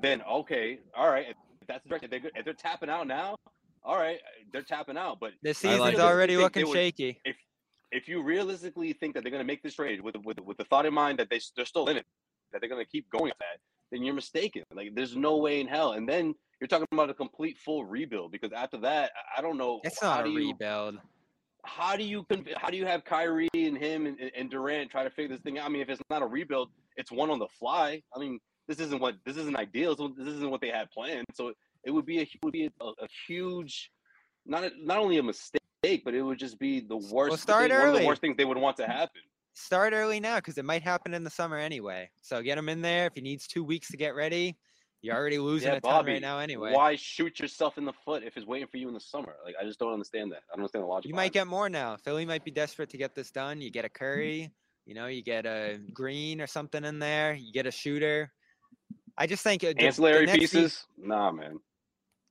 then okay, all right. If that's the direction, they're, if they're tapping out now, all right, they're tapping out. But the season's like already Think they looking would- shaky. if you realistically think that they're going to make this trade with with with the thought in mind that they they're still in it, that they're going to keep going at that, then you're mistaken. Like there's no way in hell. And then you're talking about a complete full rebuild because after that, I- don't know. It's how not a do you, rebuild. How do you how do you have Kyrie and him and, and Durant try to figure this thing out? I mean, if it's not a rebuild, it's one on the fly. I mean, this isn't what this isn't ideal. This isn't what they had planned. So it would be a it would be a, a huge, not a, not only a mistake, but it would just be the worst. start thing, One of the worst things they would want to happen. start early now because it might happen in the summer anyway. So get him in there. If he needs two weeks to get ready, you're already losing Yeah, a ton right now anyway. Why shoot yourself in the foot if it's waiting for you in the summer? Like I just don't understand that. I don't understand the logic. You might get more now. Philly might be desperate to get this done. You get a Curry, you know, you get a Green or something in there. You get a shooter. I just think uh, it. the- the ancillary pieces. Nah, man.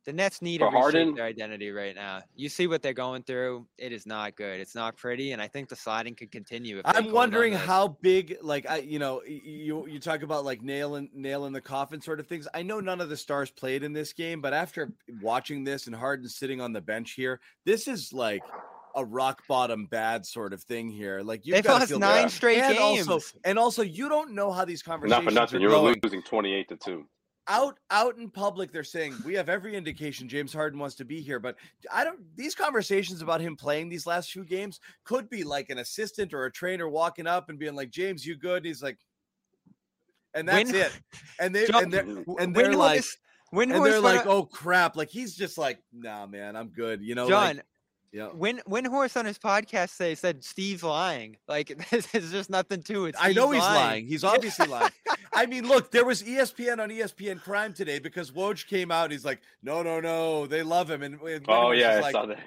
The Nets need to reshape Harden? their identity right now. You see what they're going through. It is not good. It's not pretty, and I think the sliding could continue. If I'm wondering how big, like I, you know, you you talk about like nailing nailing the coffin sort of things. I know none of the stars played in this game, but after watching this and Harden sitting on the bench here, this is like a rock bottom bad sort of thing here. Like you've they've got to lost feel nine bad. straight and games. Also, and also, you don't know how these conversations Not for nothing. are You're going. losing 28 to two. Out out in public they're saying we have every indication James Harden wants to be here but I don't these conversations about him playing these last few games could be like an assistant or a trainer walking up and being like James you good? And he's like and that's Win- it. And they John, and they're and they're like and Windhorst they're like oh crap like he's just like nah man I'm good you know John, like, yeah Win Windhorst on his podcast say said Steve's lying. Like there's just nothing to it. I know he's lying. He's obviously lying. I mean, look, there was ESPN on ESPN Crime today because Woj came out. And he's like, no, no, no, they love him. And, and Oh Windhorst yeah, is I like, saw that.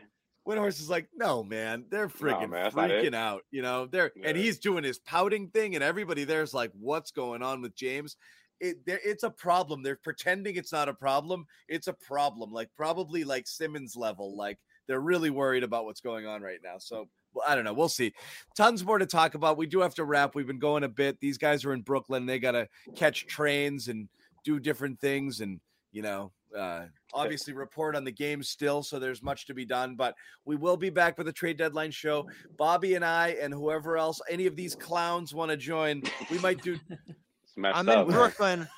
Windhorst is like, no, man, they're freaking man, that's not it." freaking out. You know, they're and he's doing his pouting thing, and everybody there's like, what's going on with James? It there, it's a problem. They're pretending it's not a problem. It's a problem, like probably like Simmons level. Like they're really worried about what's going on right now. So well, I don't know. We'll see. Tons more to talk about. We do have to wrap. We've been going a bit. These guys are in Brooklyn. They got to catch trains and do different things, and you know, uh, obviously report on the game still. So there's much to be done. But we will be back with a trade deadline show. Bobby and I, and whoever else, any of these clowns want to join, we might do. It's I'm up. in Brooklyn.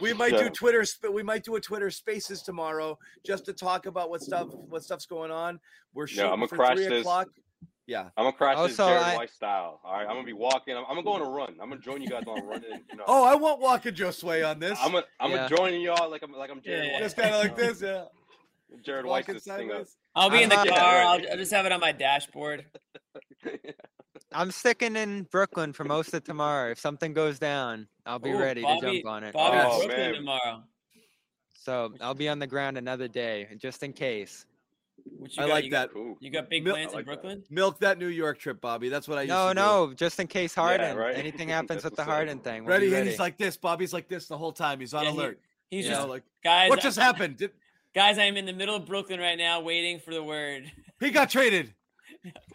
We might do Twitter. sp- We might do a Twitter Spaces tomorrow just to talk about what stuff what stuff's going on. We're Yeah, shooting I'ma for crash three this. o'clock. Yeah. I'm gonna crash this Also, Jared I- White style. All right, I'm gonna be walking. I'm, I'm gonna go on a run. I'm gonna join you guys on a run. And, you know, Oh, I won't walk a Josue on this. I'm gonna I'm Yeah. gonna join y'all like I'm like I'm Jared Yeah. White. just kind of like this. Yeah. Jared White's Walking this thing up. sideways. I'll be in the car. I'll, I'll just have it on my dashboard. I'm sticking in Brooklyn for most of tomorrow. If something goes down, I'll be Ooh, ready Bobby- to jump on it. Bobby Oh, Brooklyn man. tomorrow. So I'll be on the ground another day, just in case. What you I got? like you that. Cool. You got big Mil- plans like in that. Brooklyn? Milk that New York trip, Bobby. That's what I used No, to do. no, just in case Harden. right. Anything happens That's with the. Harden thing. we'll Ready? be And ready. he's like this. Bobby's like this the whole time. He's on Yeah, he- alert. He's You just know, like guys. what I- just happened? Did, Guys, I'm in the middle of Brooklyn right now, waiting for the word. he got traded.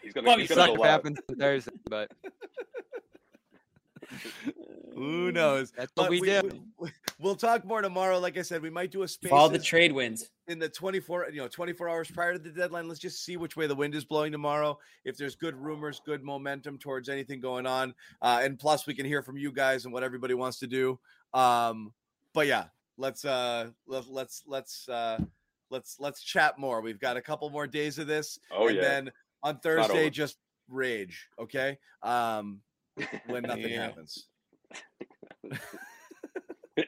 He's gonna, Bobby he's gonna go live. happens on Thursday, but Who knows? that's what But we, do. we, will talk more tomorrow. Like I said, we might do a space Follow the trade wins. in the 24 you know 24 hours prior to the deadline let's just see which way the wind is blowing tomorrow if there's good rumors good momentum towards anything going on uh, and plus we can hear from you guys and what everybody wants to do um but yeah let's uh let, let's let's uh let's let's chat more we've got a couple more days of this Oh and yeah. then on thursday just rage okay um when nothing Yeah. happens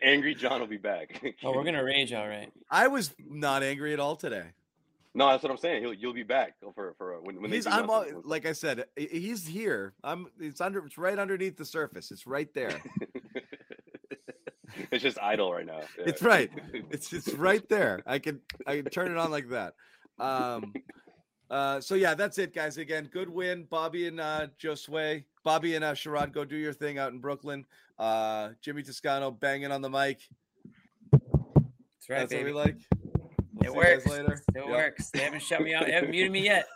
Angry John will be back. Oh, we're gonna rage, all right. i was not angry at all today No, that's what I'm saying. He'll, you'll be back for for uh, when when they he's do I'm all, like I said, he's here. I'm it's under it's right underneath the surface. It's right there. it's just idle right now. Yeah. It's right. It's it's right there. I can I can turn it on like that. Um uh so yeah, that's it, guys. Again, good win. Bobby and uh Josue. Bobby and uh Sherrod, go do your thing out in Brooklyn. Uh Jimmy Toscano banging on the mic. That's right, That's baby. what we like. We'll it see you guys works. later. It Yep. works. They haven't shut me out. They haven't muted me yet.